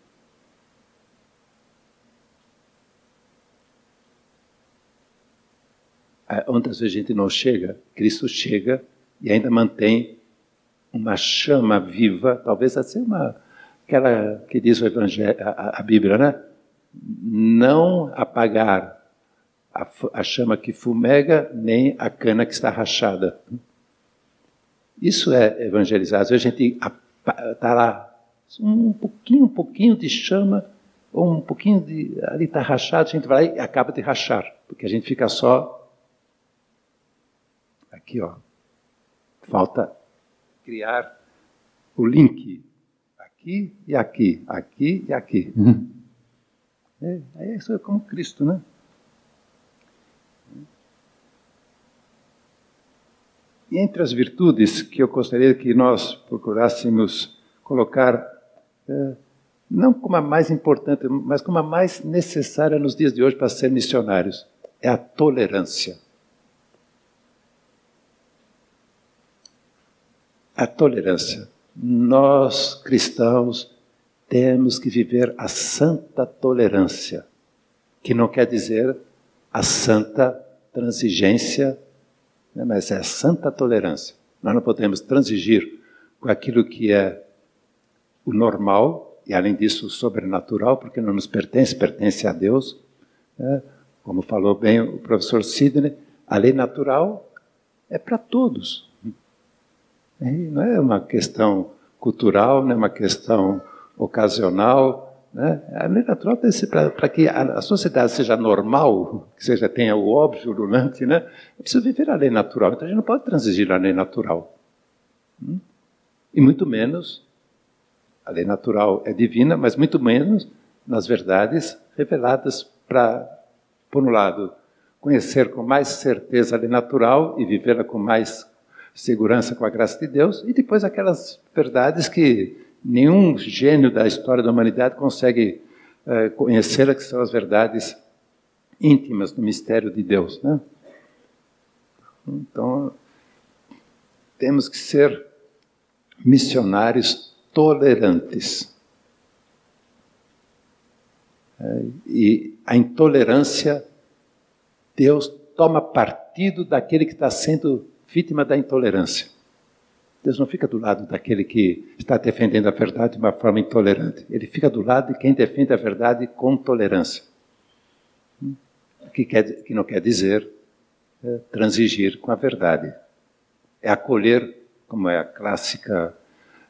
onde às vezes a gente não chega, Cristo chega e ainda mantém uma chama viva, talvez assim uma aquela que diz o evangelho, a, a Bíblia, né? Não apagar a, a, chama que fumega, nem a cana que está rachada. Isso é evangelizar. Às vezes a gente está lá, um pouquinho, um pouquinho de chama, ou um pouquinho de. ali está rachado, a gente vai e acaba de rachar, porque a gente fica só Aqui, ó. Falta criar o link. Aqui e aqui, aqui e aqui. Uhum. É, é isso é como Cristo, né? E entre as virtudes que eu gostaria que nós procurássemos colocar, é, não como a mais importante, mas como a mais necessária nos dias de hoje para ser missionários, é a tolerância. A tolerância. Nós, cristãos, temos que viver a santa tolerância, que não quer dizer a santa transigência, né, mas é a santa tolerância. Nós não podemos transigir com aquilo que é o normal, e além disso o sobrenatural, porque não nos pertence, pertence a Deus. Né? Como falou bem o professor Sidney, a lei natural é para todos. Não é uma questão cultural, não é uma questão ocasional. Né? A lei natural tem para que a, sociedade seja normal, que seja tenha o óbvio durante, né? É preciso viver a lei natural. Então a gente não pode transigir a lei natural. Hum? E muito menos, a lei natural é divina, mas muito menos nas verdades reveladas para, por um lado, conhecer com mais certeza a lei natural e vivê-la com mais segurança com a graça de Deus, e depois aquelas verdades que nenhum gênio da história da humanidade consegue uh, conhecer, que são as verdades íntimas do mistério de Deus. Né? Então, temos que ser missionários tolerantes. É, e a intolerância, Deus toma partido daquele que está sendo vítima da intolerância. Deus não fica do lado daquele que está defendendo a verdade de uma forma intolerante. Ele fica do lado de quem defende a verdade com tolerância. Que, quer, que não quer dizer é, transigir com a verdade. É acolher, como é a clássica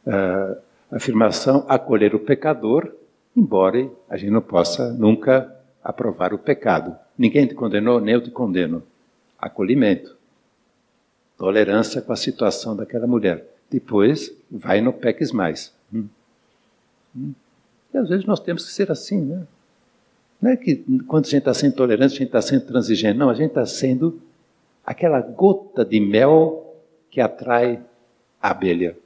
uh, afirmação, acolher o pecador, embora a gente não possa nunca aprovar o pecado. Ninguém te condenou, nem eu te condeno. Acolhimento tolerância com a situação daquela mulher. Depois, vai no peques mais. Hum. Hum. E às vezes nós temos que ser assim, né? Não é que quando a gente está sendo tolerante, a gente está sendo transigente. Não, a gente está sendo aquela gota de mel que atrai a abelha.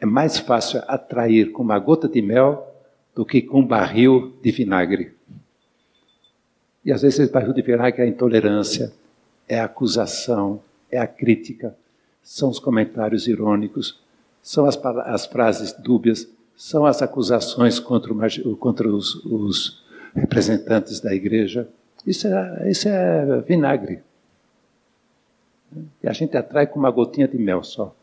É mais fácil atrair com uma gota de mel do que com um barril de vinagre. E às vezes vai justificar que é a intolerância, é a acusação, é a crítica, são os comentários irônicos, são as, as frases dúbias, são as acusações contra, o, contra os, os, representantes da igreja. Isso é, isso é vinagre. E a gente atrai com uma gotinha de mel só.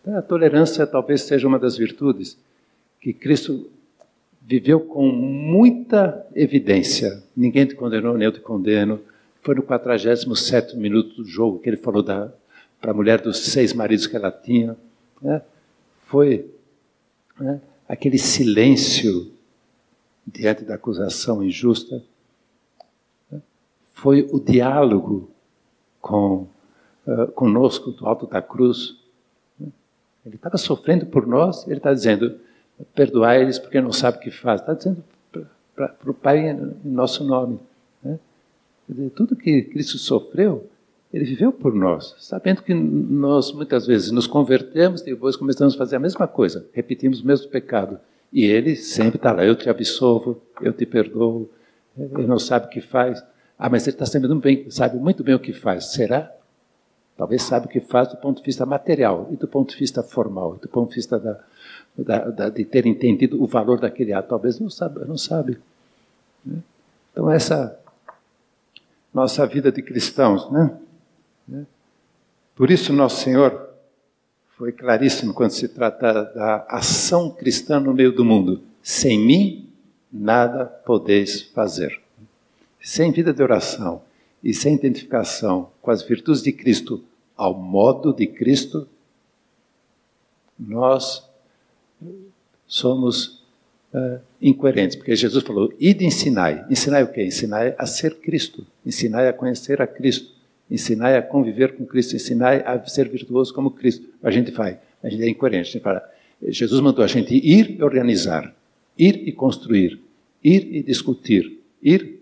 Então, a tolerância talvez seja uma das virtudes que Cristo viveu com muita evidência. Ninguém te condenou, nem eu te condeno. Foi no 47 minuto do jogo que ele falou para a mulher dos seis maridos que ela tinha. Né? Foi né? aquele silêncio diante da acusação injusta. Né? Foi o diálogo com, uh, conosco do alto da cruz. Né? Ele estava sofrendo por nós, ele está dizendo: perdoar eles porque não sabe o que faz. Está dizendo para o Pai em nosso nome. Dizer, tudo que Cristo sofreu, ele viveu por nós, sabendo que nós muitas vezes nos convertemos e depois começamos a fazer a mesma coisa, repetimos o mesmo pecado. E ele sempre está lá, eu te absolvo, eu te perdoo, ele não sabe o que faz. Ah, mas ele está sabendo bem, sabe muito bem o que faz. Será? Talvez sabe o que faz do ponto de vista material e do ponto de vista formal, do ponto de vista da, da, da, de ter entendido o valor daquele ato. Talvez não sabe. Não sabe. Né? Então, essa nossa vida de cristãos, né? né? Por isso, nosso Senhor foi claríssimo quando se trata da ação cristã no meio do mundo. Sem mim, nada podeis fazer. Sem vida de oração e sem identificação com as virtudes de Cristo ao modo de Cristo, nós somos uh, incoerentes, porque Jesus falou: ide ensinai. Ensinai o quê? Ensinai a ser Cristo, ensinai a conhecer a Cristo, ensinai a conviver com Cristo, ensinai a ser virtuoso como Cristo. A gente vai, a gente é incoerente. A gente fala, Jesus mandou a gente ir e organizar, ir e construir, ir e discutir, ir.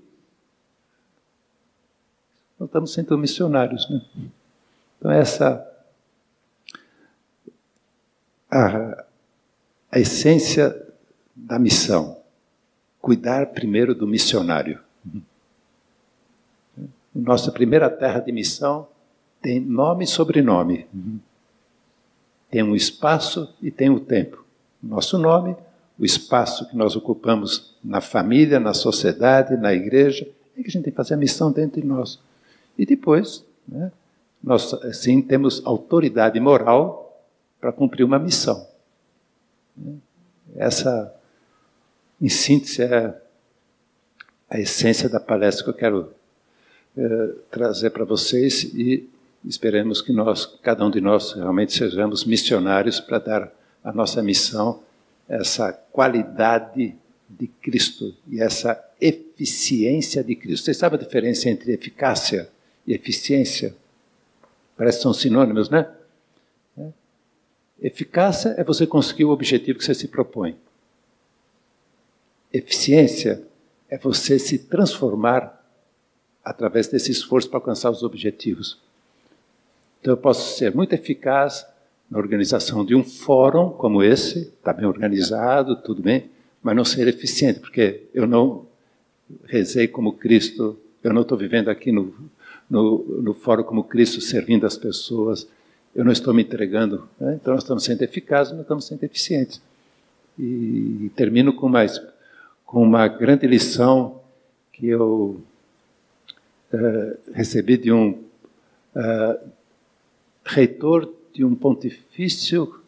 Nós estamos sendo missionários, né? Então, essa. A, a essência da missão. Cuidar primeiro do missionário. Nossa primeira terra de missão tem nome e sobrenome. Tem um espaço e tem o um tempo. Nosso nome, o espaço que nós ocupamos na família, na sociedade, na igreja, é que a gente tem que fazer a missão dentro de nós. E depois, né, nós, sim, temos autoridade moral para cumprir uma missão. Essa, em síntese, é a essência da palestra que eu quero é, trazer para vocês e esperemos que nós, cada um de nós, realmente sejamos missionários para dar a nossa missão essa qualidade de Cristo e essa eficiência de Cristo. Vocês sabem a diferença entre eficácia e eficiência? Parece que são sinônimos, né? Eficácia é você conseguir o objetivo que você se propõe. Eficiência é você se transformar através desse esforço para alcançar os objetivos. Então, eu posso ser muito eficaz na organização de um fórum como esse, está bem organizado, tudo bem, mas não ser eficiente, porque eu não rezei como Cristo, eu não estou vivendo aqui no, no, no fórum como Cristo, servindo as pessoas, eu não estou me entregando. Né? Então, nós estamos sendo eficazes, mas estamos sendo eficientes. E termino com, mais, com uma grande lição que eu uh, recebi de um uh, reitor de um pontifício,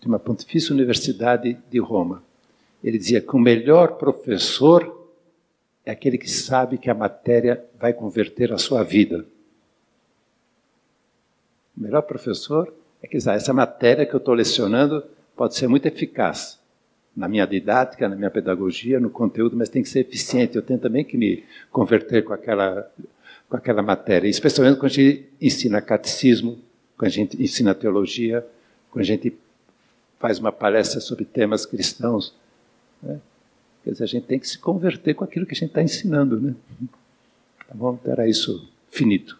de uma pontifícia universidade de Roma. Ele dizia que o melhor professor é aquele que sabe que a matéria vai converter a sua vida. O melhor professor é que essa matéria que eu estou lecionando pode ser muito eficaz na minha didática, na minha pedagogia, no conteúdo, mas tem que ser eficiente. Eu tenho também que me converter com aquela, com aquela matéria, especialmente quando a gente ensina catecismo, quando a gente ensina teologia, quando a gente faz uma palestra sobre temas cristãos. Né? Quer dizer, a gente tem que se converter com aquilo que a gente está ensinando. Né? Tá bom? Então era isso finito.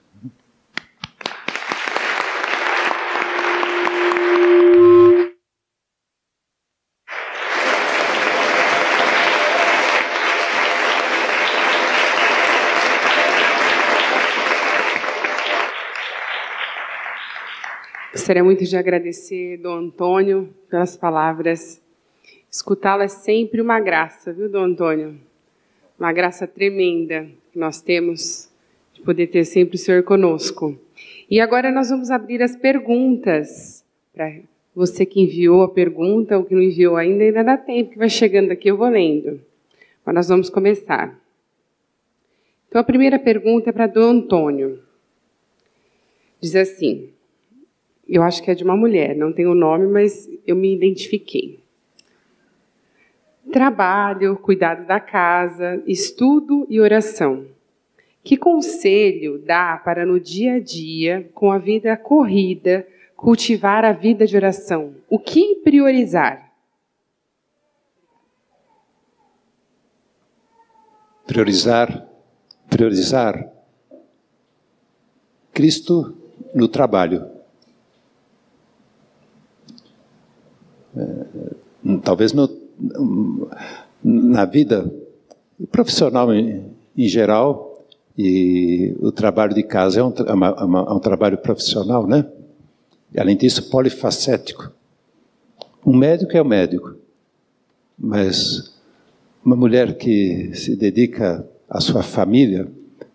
Gostaria muito de agradecer Dom Antônio pelas palavras. Escutá-lo é sempre uma graça, viu, Dom Antônio? Uma graça tremenda que nós temos de poder ter sempre o Senhor conosco. E agora nós vamos abrir as perguntas. Para você que enviou a pergunta ou que não enviou ainda, ainda dá tempo, que vai chegando aqui, eu vou lendo. Mas nós vamos começar. Então a primeira pergunta é para Dom Antônio. Diz assim: eu acho que é de uma mulher, não tenho o nome, mas eu me identifiquei. Trabalho, cuidado da casa, estudo e oração. Que conselho dá para no dia a dia, com a vida corrida, cultivar a vida de oração? O que priorizar? Priorizar, priorizar Cristo no trabalho. Talvez no, na vida profissional em, em, geral, e o trabalho de casa é um, é uma, uma, é um trabalho profissional, né? E, além disso, polifacético. Um médico é um médico, mas uma mulher que se dedica à sua família,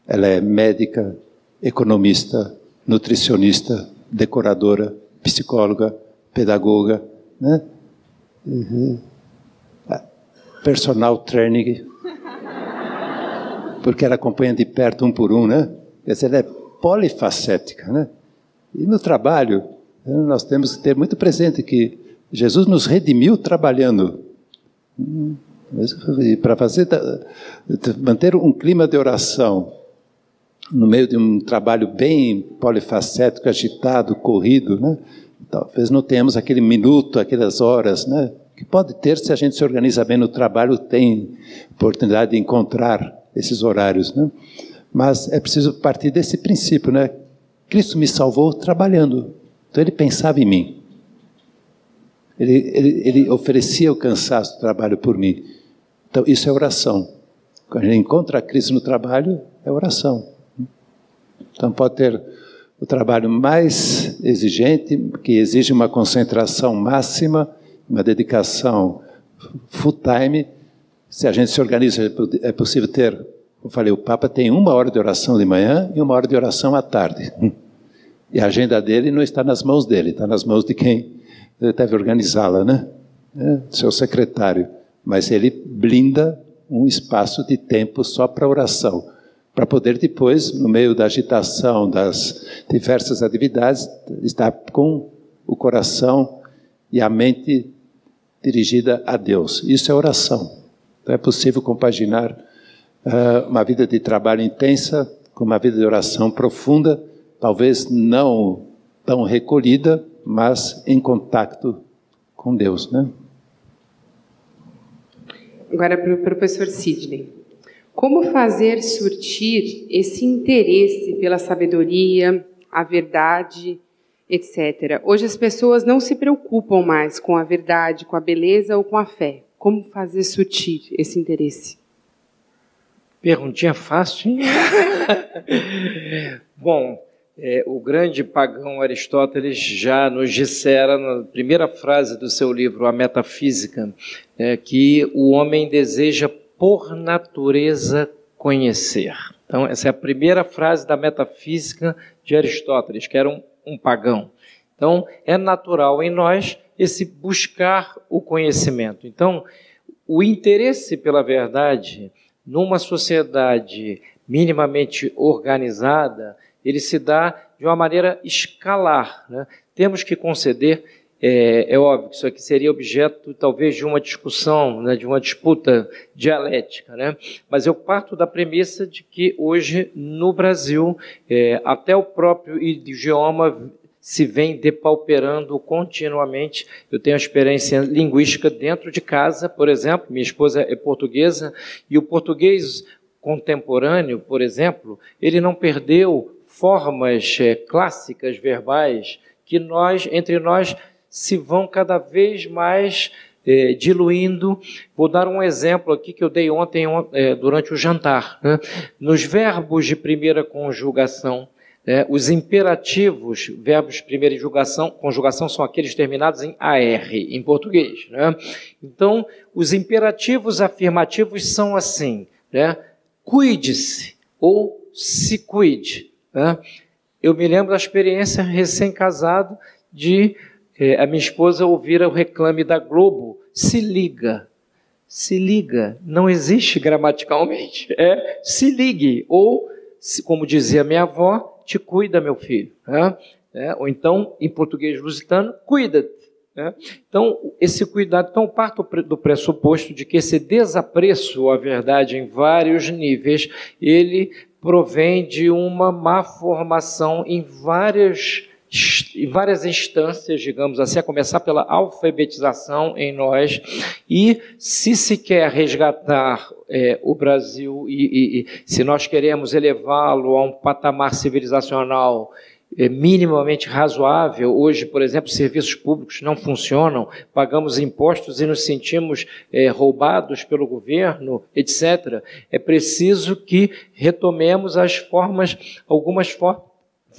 ela é médica, economista, nutricionista, decoradora, psicóloga, pedagoga, né? Uhum. Personal training, porque ela acompanha de perto um por um, né? Quer dizer, ela é polifacética, né? E no trabalho, né, nós temos que ter muito presente que Jesus nos redimiu trabalhando. Hum, para fazer manter um clima de oração no meio de um trabalho bem polifacético, agitado, corrido, né? Talvez não tenhamos aquele minuto, aquelas horas, né? Que pode ter se a gente se organiza bem no trabalho, tem oportunidade de encontrar esses horários, né? Mas é preciso partir desse princípio, né? Cristo me salvou trabalhando, então ele pensava em mim. Ele, ele, ele oferecia o cansaço do trabalho por mim. Então isso é oração. Quando a gente encontra Cristo no trabalho, é oração. Então pode ter o trabalho mais exigente, que exige uma concentração máxima, uma dedicação full time. Se a gente se organiza, é possível ter, como falei, o Papa tem uma hora de oração de manhã e uma hora de oração à tarde. E a agenda dele não está nas mãos dele, está nas mãos de quem deve organizá-la, né? É, seu secretário. Mas ele blinda um espaço de tempo só para oração para poder depois, no meio da agitação das diversas atividades, estar com o coração e a mente dirigida a Deus. Isso é oração. Então é possível compaginar uh, uma vida de trabalho intensa com uma vida de oração profunda, talvez não tão recolhida, mas em contato com Deus, né? Agora para o professor Sidney. Como fazer surtir esse interesse pela sabedoria, a verdade, etc. Hoje as pessoas não se preocupam mais com a verdade, com a beleza ou com a fé. Como fazer surtir esse interesse? Perguntinha fácil, hein? Bom, é, o grande pagão Aristóteles já nos dissera na primeira frase do seu livro, A Metafísica, é, que o homem deseja por natureza conhecer. Então, essa é a primeira frase da metafísica de Aristóteles, que era um, um pagão. Então, é natural em nós esse buscar o conhecimento. Então, o interesse pela verdade numa sociedade minimamente organizada, ele se dá de uma maneira escalar. Né? Temos que conceder é, é, óbvio que isso aqui seria objeto, talvez, de uma discussão, né, de uma disputa dialética, né? mas eu parto da premissa de que hoje, no Brasil, é, até o próprio idioma se vem depauperando continuamente. Eu tenho experiência linguística dentro de casa, por exemplo, minha esposa é portuguesa, e o português contemporâneo, por exemplo, ele não perdeu formas é, clássicas verbais que nós, entre nós, se vão cada vez mais é, diluindo. Vou dar um exemplo aqui que eu dei ontem é, durante o jantar. Né? Nos verbos de primeira conjugação, né? Os imperativos, verbos primeira conjugação, conjugação são aqueles terminados em AR, em português. Né? Então, os imperativos afirmativos são assim: né? cuide-se ou se cuide. Né? Eu me lembro da experiência recém-casado de eh, a minha esposa ouvir o reclame da Globo: se liga. Se liga, não existe gramaticalmente. É se ligue, ou, como dizia minha avó, te cuida, meu filho. É, ou então, em português lusitano, cuida-te. Então, esse cuidado, então, parto do pressuposto de que esse desapreço à verdade em vários níveis, ele provém de uma má formação em várias em várias instâncias, digamos assim, a começar pela alfabetização em nós, e se se quer resgatar é, o Brasil e, e, e, se nós queremos elevá-lo a um patamar civilizacional é, minimamente razoável, hoje, por exemplo, serviços públicos não funcionam, pagamos impostos e nos sentimos é, roubados pelo governo, etc. É preciso que retomemos as formas, algumas formas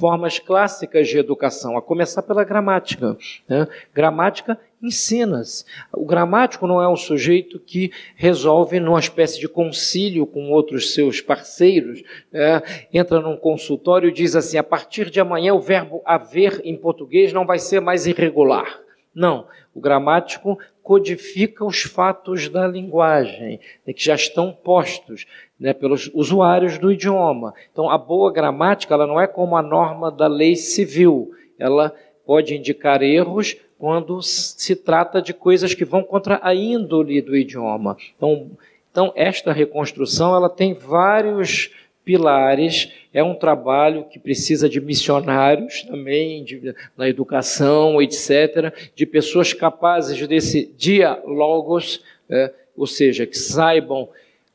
formas clássicas de educação, a começar pela gramática. Né? Gramática ensina-se. O gramático não é um sujeito que resolve numa espécie de concílio com outros seus parceiros, né? entra num consultório e diz assim: a partir de amanhã o verbo haver em português não vai ser mais irregular. Não, o gramático codifica os fatos da linguagem, né, que já estão postos né, pelos usuários do idioma. Então, a boa gramática ela não é como a norma da lei civil, ela pode indicar erros quando se trata de coisas que vão contra a índole do idioma. Então, então esta reconstrução ela tem vários pilares. É um trabalho que precisa de missionários também, de, na educação, etc., de pessoas capazes desse diálogos, é, ou seja, que saibam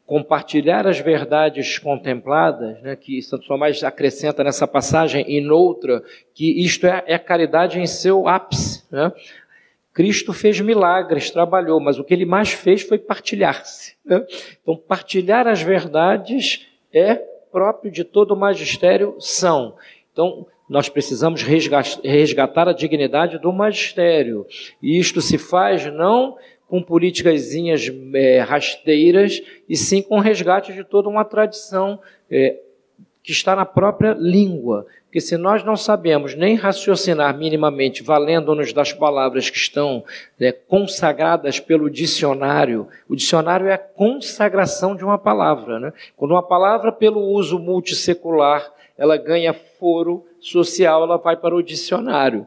compartilhar as verdades contempladas, né, que Santo Tomás acrescenta nessa passagem e noutra, que isto é, é caridade em seu ápice. Né? Cristo fez milagres, trabalhou, mas o que ele mais fez foi partilhar-se. Né? Então, partilhar as verdades é próprio de todo o magistério são. Então, nós precisamos resgatar a dignidade do magistério. E isto se faz não com políticas é, rasteiras, e sim com resgate de toda uma tradição é, que está na própria língua. Porque se nós não sabemos nem raciocinar minimamente, valendo-nos das palavras que estão é, consagradas pelo dicionário, o dicionário é a consagração de uma palavra. Né? Quando uma palavra, pelo uso multissecular, ela ganha foro social, ela vai para o dicionário.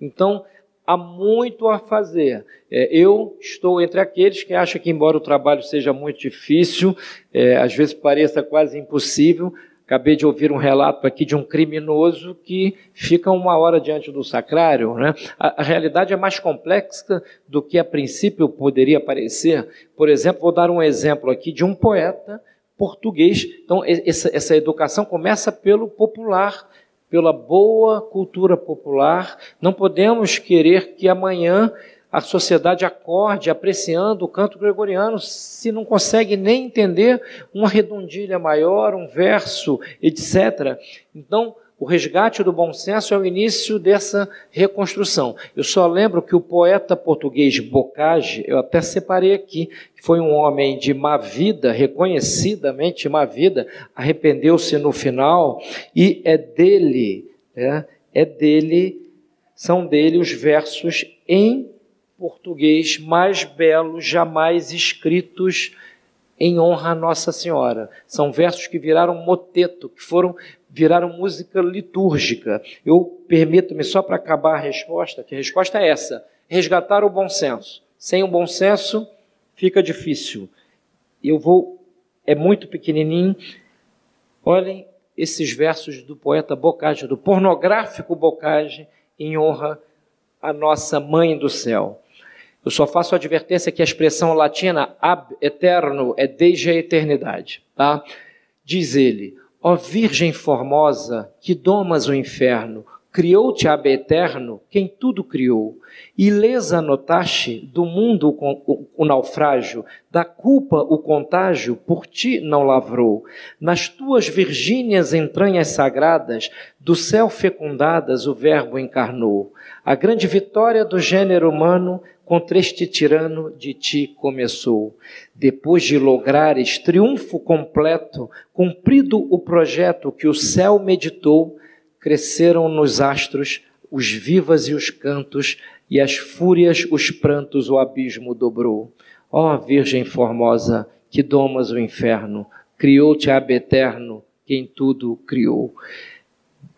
Então, há muito a fazer. É, eu estou entre aqueles que acham que, embora o trabalho seja muito difícil, é, às vezes pareça quase impossível, Acabei de ouvir um relato aqui de um criminoso que fica uma hora diante do sacrário. Né? A, a, realidade é mais complexa do que a princípio poderia parecer. Por exemplo, vou dar um exemplo aqui de um poeta português. Então, essa, essa educação começa pelo popular, pela boa cultura popular. Não podemos querer que amanhã a sociedade acorde apreciando o canto gregoriano se não consegue nem entender uma redondilha maior, um verso, etc. Então, o resgate do bom senso é o início dessa reconstrução. Eu só lembro que o poeta português Bocage, eu até separei aqui, foi um homem de má vida, reconhecidamente má vida, arrependeu-se no final, e é dele, é, é dele, são dele os versos em português mais belos jamais escritos em honra a Nossa Senhora. São versos que viraram moteto, que foram viraram música litúrgica. Eu permito-me só para acabar a resposta, que a resposta é essa: resgatar o bom senso. Sem o bom senso fica difícil. Eu vou é muito pequenininho. Olhem esses versos do poeta Bocage, do pornográfico Bocage, em honra a nossa mãe do céu. Eu só faço a advertência que a expressão latina ab eterno é desde a eternidade. Tá? Diz ele: Ó Virgem formosa, que domas o inferno, Criou-te Ab Eterno, quem tudo criou, e lhes anotaste do mundo o, o, naufrágio, da culpa o contágio, por ti não lavrou. Nas tuas virgínias entranhas sagradas, do céu fecundadas o Verbo encarnou. A grande vitória do gênero humano contra este tirano de ti começou. Depois de lograres triunfo completo, cumprido o projeto que o céu meditou, cresceram nos astros os vivas e os cantos, e as fúrias, os prantos, o abismo dobrou. Ó Virgem formosa, que domas o inferno, criou-te ab eterno, quem tudo criou.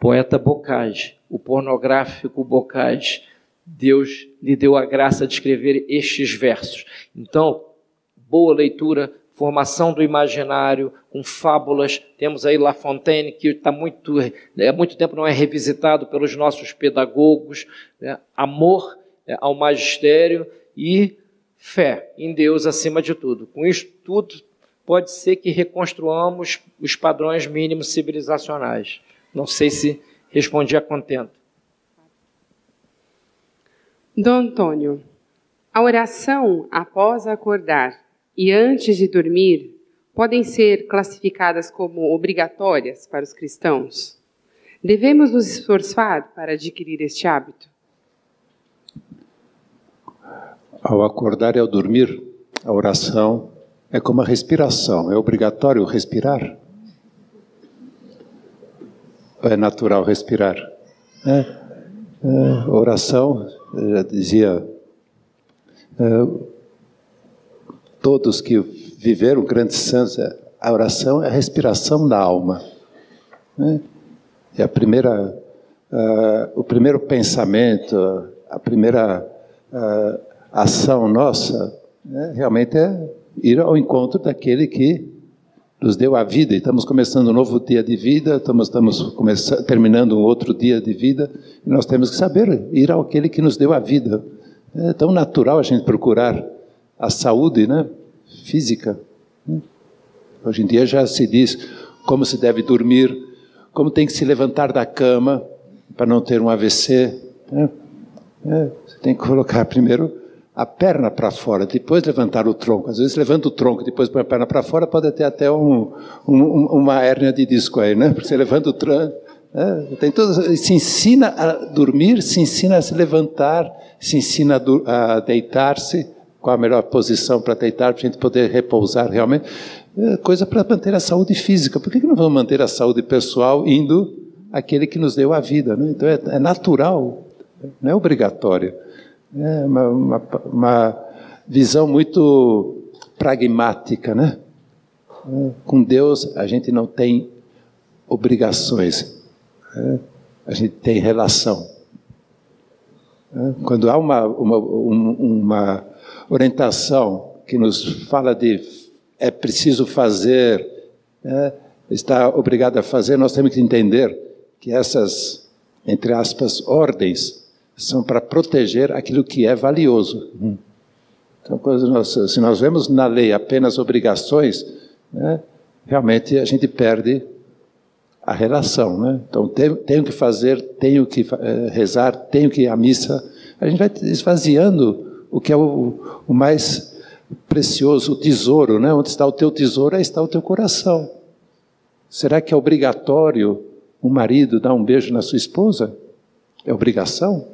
Poeta Bocage, o pornográfico Bocage, Deus lhe deu a graça de escrever estes versos. Então, boa leitura, formação do imaginário, com fábulas. Temos aí La Fontaine, que está muito, há muito tempo não é revisitado pelos nossos pedagogos. Né? Amor é, ao magistério e fé em Deus acima de tudo. Com isso tudo, pode ser que reconstruamos os padrões mínimos civilizacionais. Não sei se respondi a contento. Dom Antônio, a oração após acordar e antes de dormir podem ser classificadas como obrigatórias para os cristãos? Devemos nos esforçar para adquirir este hábito? Ao acordar e ao dormir, a oração é como a respiração. É obrigatório respirar? É natural respirar? É, é, oração, já dizia, é, todos que viveram grandes santos, a oração é a respiração da alma. Né? É a primeira, uh, o primeiro pensamento, a primeira uh, ação nossa, né? realmente é ir ao encontro daquele que nos deu a vida. E estamos começando um novo dia de vida, estamos, estamos terminando um outro dia de vida, e nós temos que saber ir àquele que nos deu a vida. É tão natural a gente procurar a saúde né, física. Hoje em dia já se diz como se deve dormir, como tem que se levantar da cama para não ter um AVC. Né? É, você tem que colocar primeiro a perna para fora, depois levantar o tronco. Às vezes levanta o tronco, depois põe a perna para fora, pode ter até um, um, uma hérnia de disco aí, né? Porque você levanta o tronco. É, tem tudo, se ensina a dormir, se ensina a se levantar, se ensina a, a deitar-se qual a melhor posição para deitar, para a gente poder repousar realmente. É coisa para manter a saúde física. Por que, que não vamos manter a saúde pessoal indo àquele que nos deu a vida? Né? Então é, é, natural, não é obrigatório. É uma, uma, uma visão muito pragmática, né? É, com Deus a gente não tem obrigações, né? a gente tem relação. É, quando há uma, uma, uma orientação que nos fala de é preciso fazer, é, está obrigado a fazer, nós temos que entender que essas, entre aspas, ordens são para proteger aquilo que é valioso. Então, nós, se nós vemos na lei apenas obrigações, né, realmente a gente perde a relação. Né? Então, tenho, tenho, que fazer, tenho que é, rezar, tenho que ir à missa. A gente vai esvaziando o que é o, o mais precioso, o tesouro, né? Onde está o teu tesouro, aí está o teu coração. Será que é obrigatório um marido dar um beijo na sua esposa? É obrigação?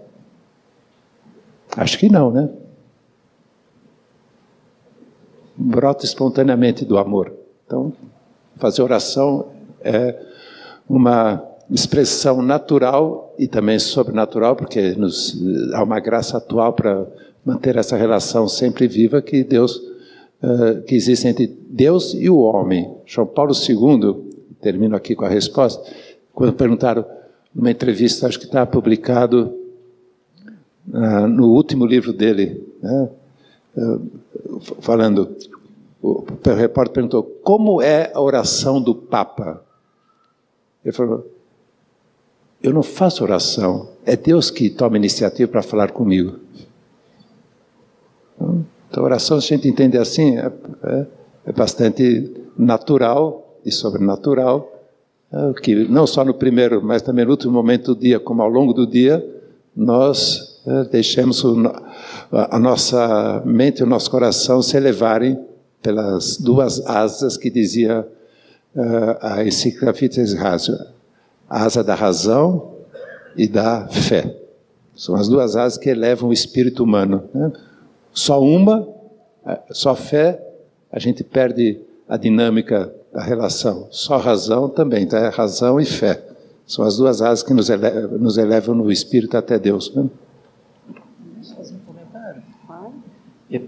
Acho que não, né? Brota espontaneamente do amor. Então, fazer oração é uma expressão natural e também sobrenatural, porque nos há uma graça atual para manter essa relação sempre viva que Deus uh, que existe entre Deus e o homem. João Paulo II, termino aqui com a resposta, quando perguntaram numa entrevista, acho que está publicado uh, no último livro dele, né, uh, falando, o, repórter perguntou como é a oração do Papa. Ele falou: eu não faço oração, é Deus que toma iniciativa para falar comigo. Então, a oração, se a gente entende assim, é, é, é bastante natural e sobrenatural, é, que não só no primeiro, mas também no último momento do dia, como ao longo do dia, nós deixemos a nossa mente e o nosso coração se elevarem pelas duas asas que dizia uh, a Ratio, a asa da razão e da fé. São as duas asas que elevam o espírito humano. Né? Só uma, é, só fé, a gente perde a dinâmica da relação. Só razão também, tá? É razão e fé. São as duas asas que nos elevam, nos elevam no espírito até Deus. Né?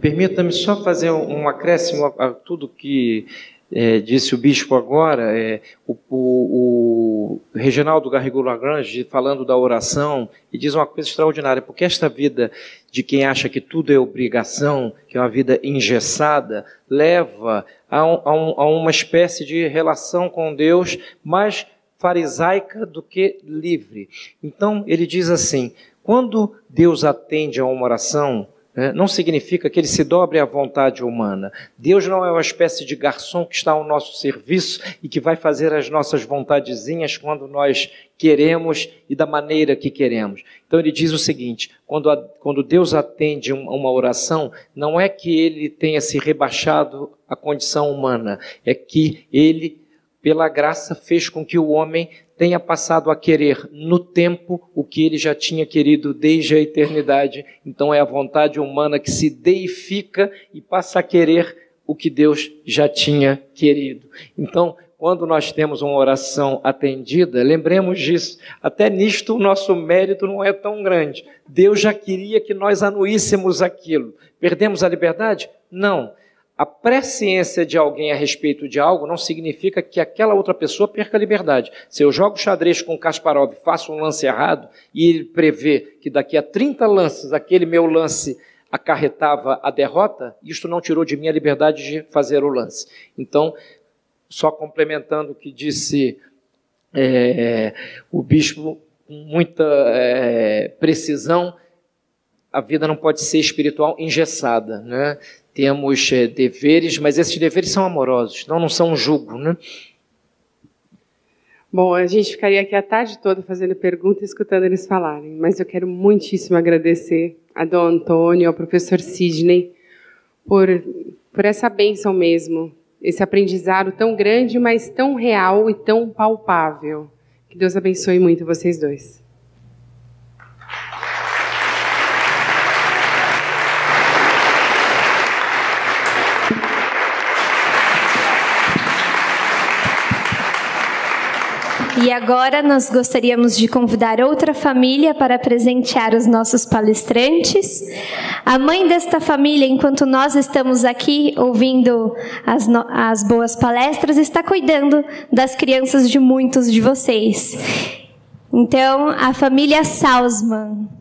Permita-me só fazer um acréscimo a, a tudo que é, disse o bispo agora, é, o, o, o, Reginaldo Garrigou Lagrange falando da oração, e diz uma coisa extraordinária, porque esta vida de quem acha que tudo é obrigação, que é uma vida engessada, leva a, um, a, um, a uma espécie de relação com Deus mais farisaica do que livre. Então, ele diz assim: quando Deus atende a uma oração? Não significa que ele se dobre à vontade humana. Deus não é uma espécie de garçom que está ao nosso serviço e que vai fazer as nossas vontadezinhas quando nós queremos e da maneira que queremos. Então ele diz o seguinte: quando, a, quando Deus atende uma oração, não é que ele tenha se rebaixado à condição humana, é que ele, pela graça, fez com que o homem tenha passado a querer no tempo o que ele já tinha querido desde a eternidade. Então é a vontade humana que se deifica e passa a querer o que Deus já tinha querido. Então, quando nós temos uma oração atendida, lembremos disso. Até nisto o nosso mérito não é tão grande. Deus já queria que nós anuíssemos aquilo. Perdemos a liberdade? Não. A presciência de alguém a respeito de algo não significa que aquela outra pessoa perca a liberdade. Se eu jogo xadrez com Kasparov, faço um lance errado e ele prevê que daqui a 30 lances aquele meu lance acarretava a derrota, isto não tirou de mim a liberdade de fazer o lance. Então, só complementando o que disse é, o bispo, com muita é, precisão, a vida não pode ser espiritual engessada, né? Temos é, deveres, mas esses deveres são amorosos, não, não são um jugo. Né? Bom, a gente ficaria aqui a tarde toda fazendo perguntas e escutando eles falarem, mas eu quero muitíssimo agradecer a Dom Antônio, ao professor Sidney, por, por essa bênção mesmo, esse aprendizado tão grande, mas tão real e tão palpável. Que Deus abençoe muito vocês dois. E agora nós gostaríamos de convidar outra família para presentear os nossos palestrantes. A mãe desta família, enquanto nós estamos aqui ouvindo as, as boas palestras, está cuidando das crianças de muitos de vocês. Então, a família Salzman.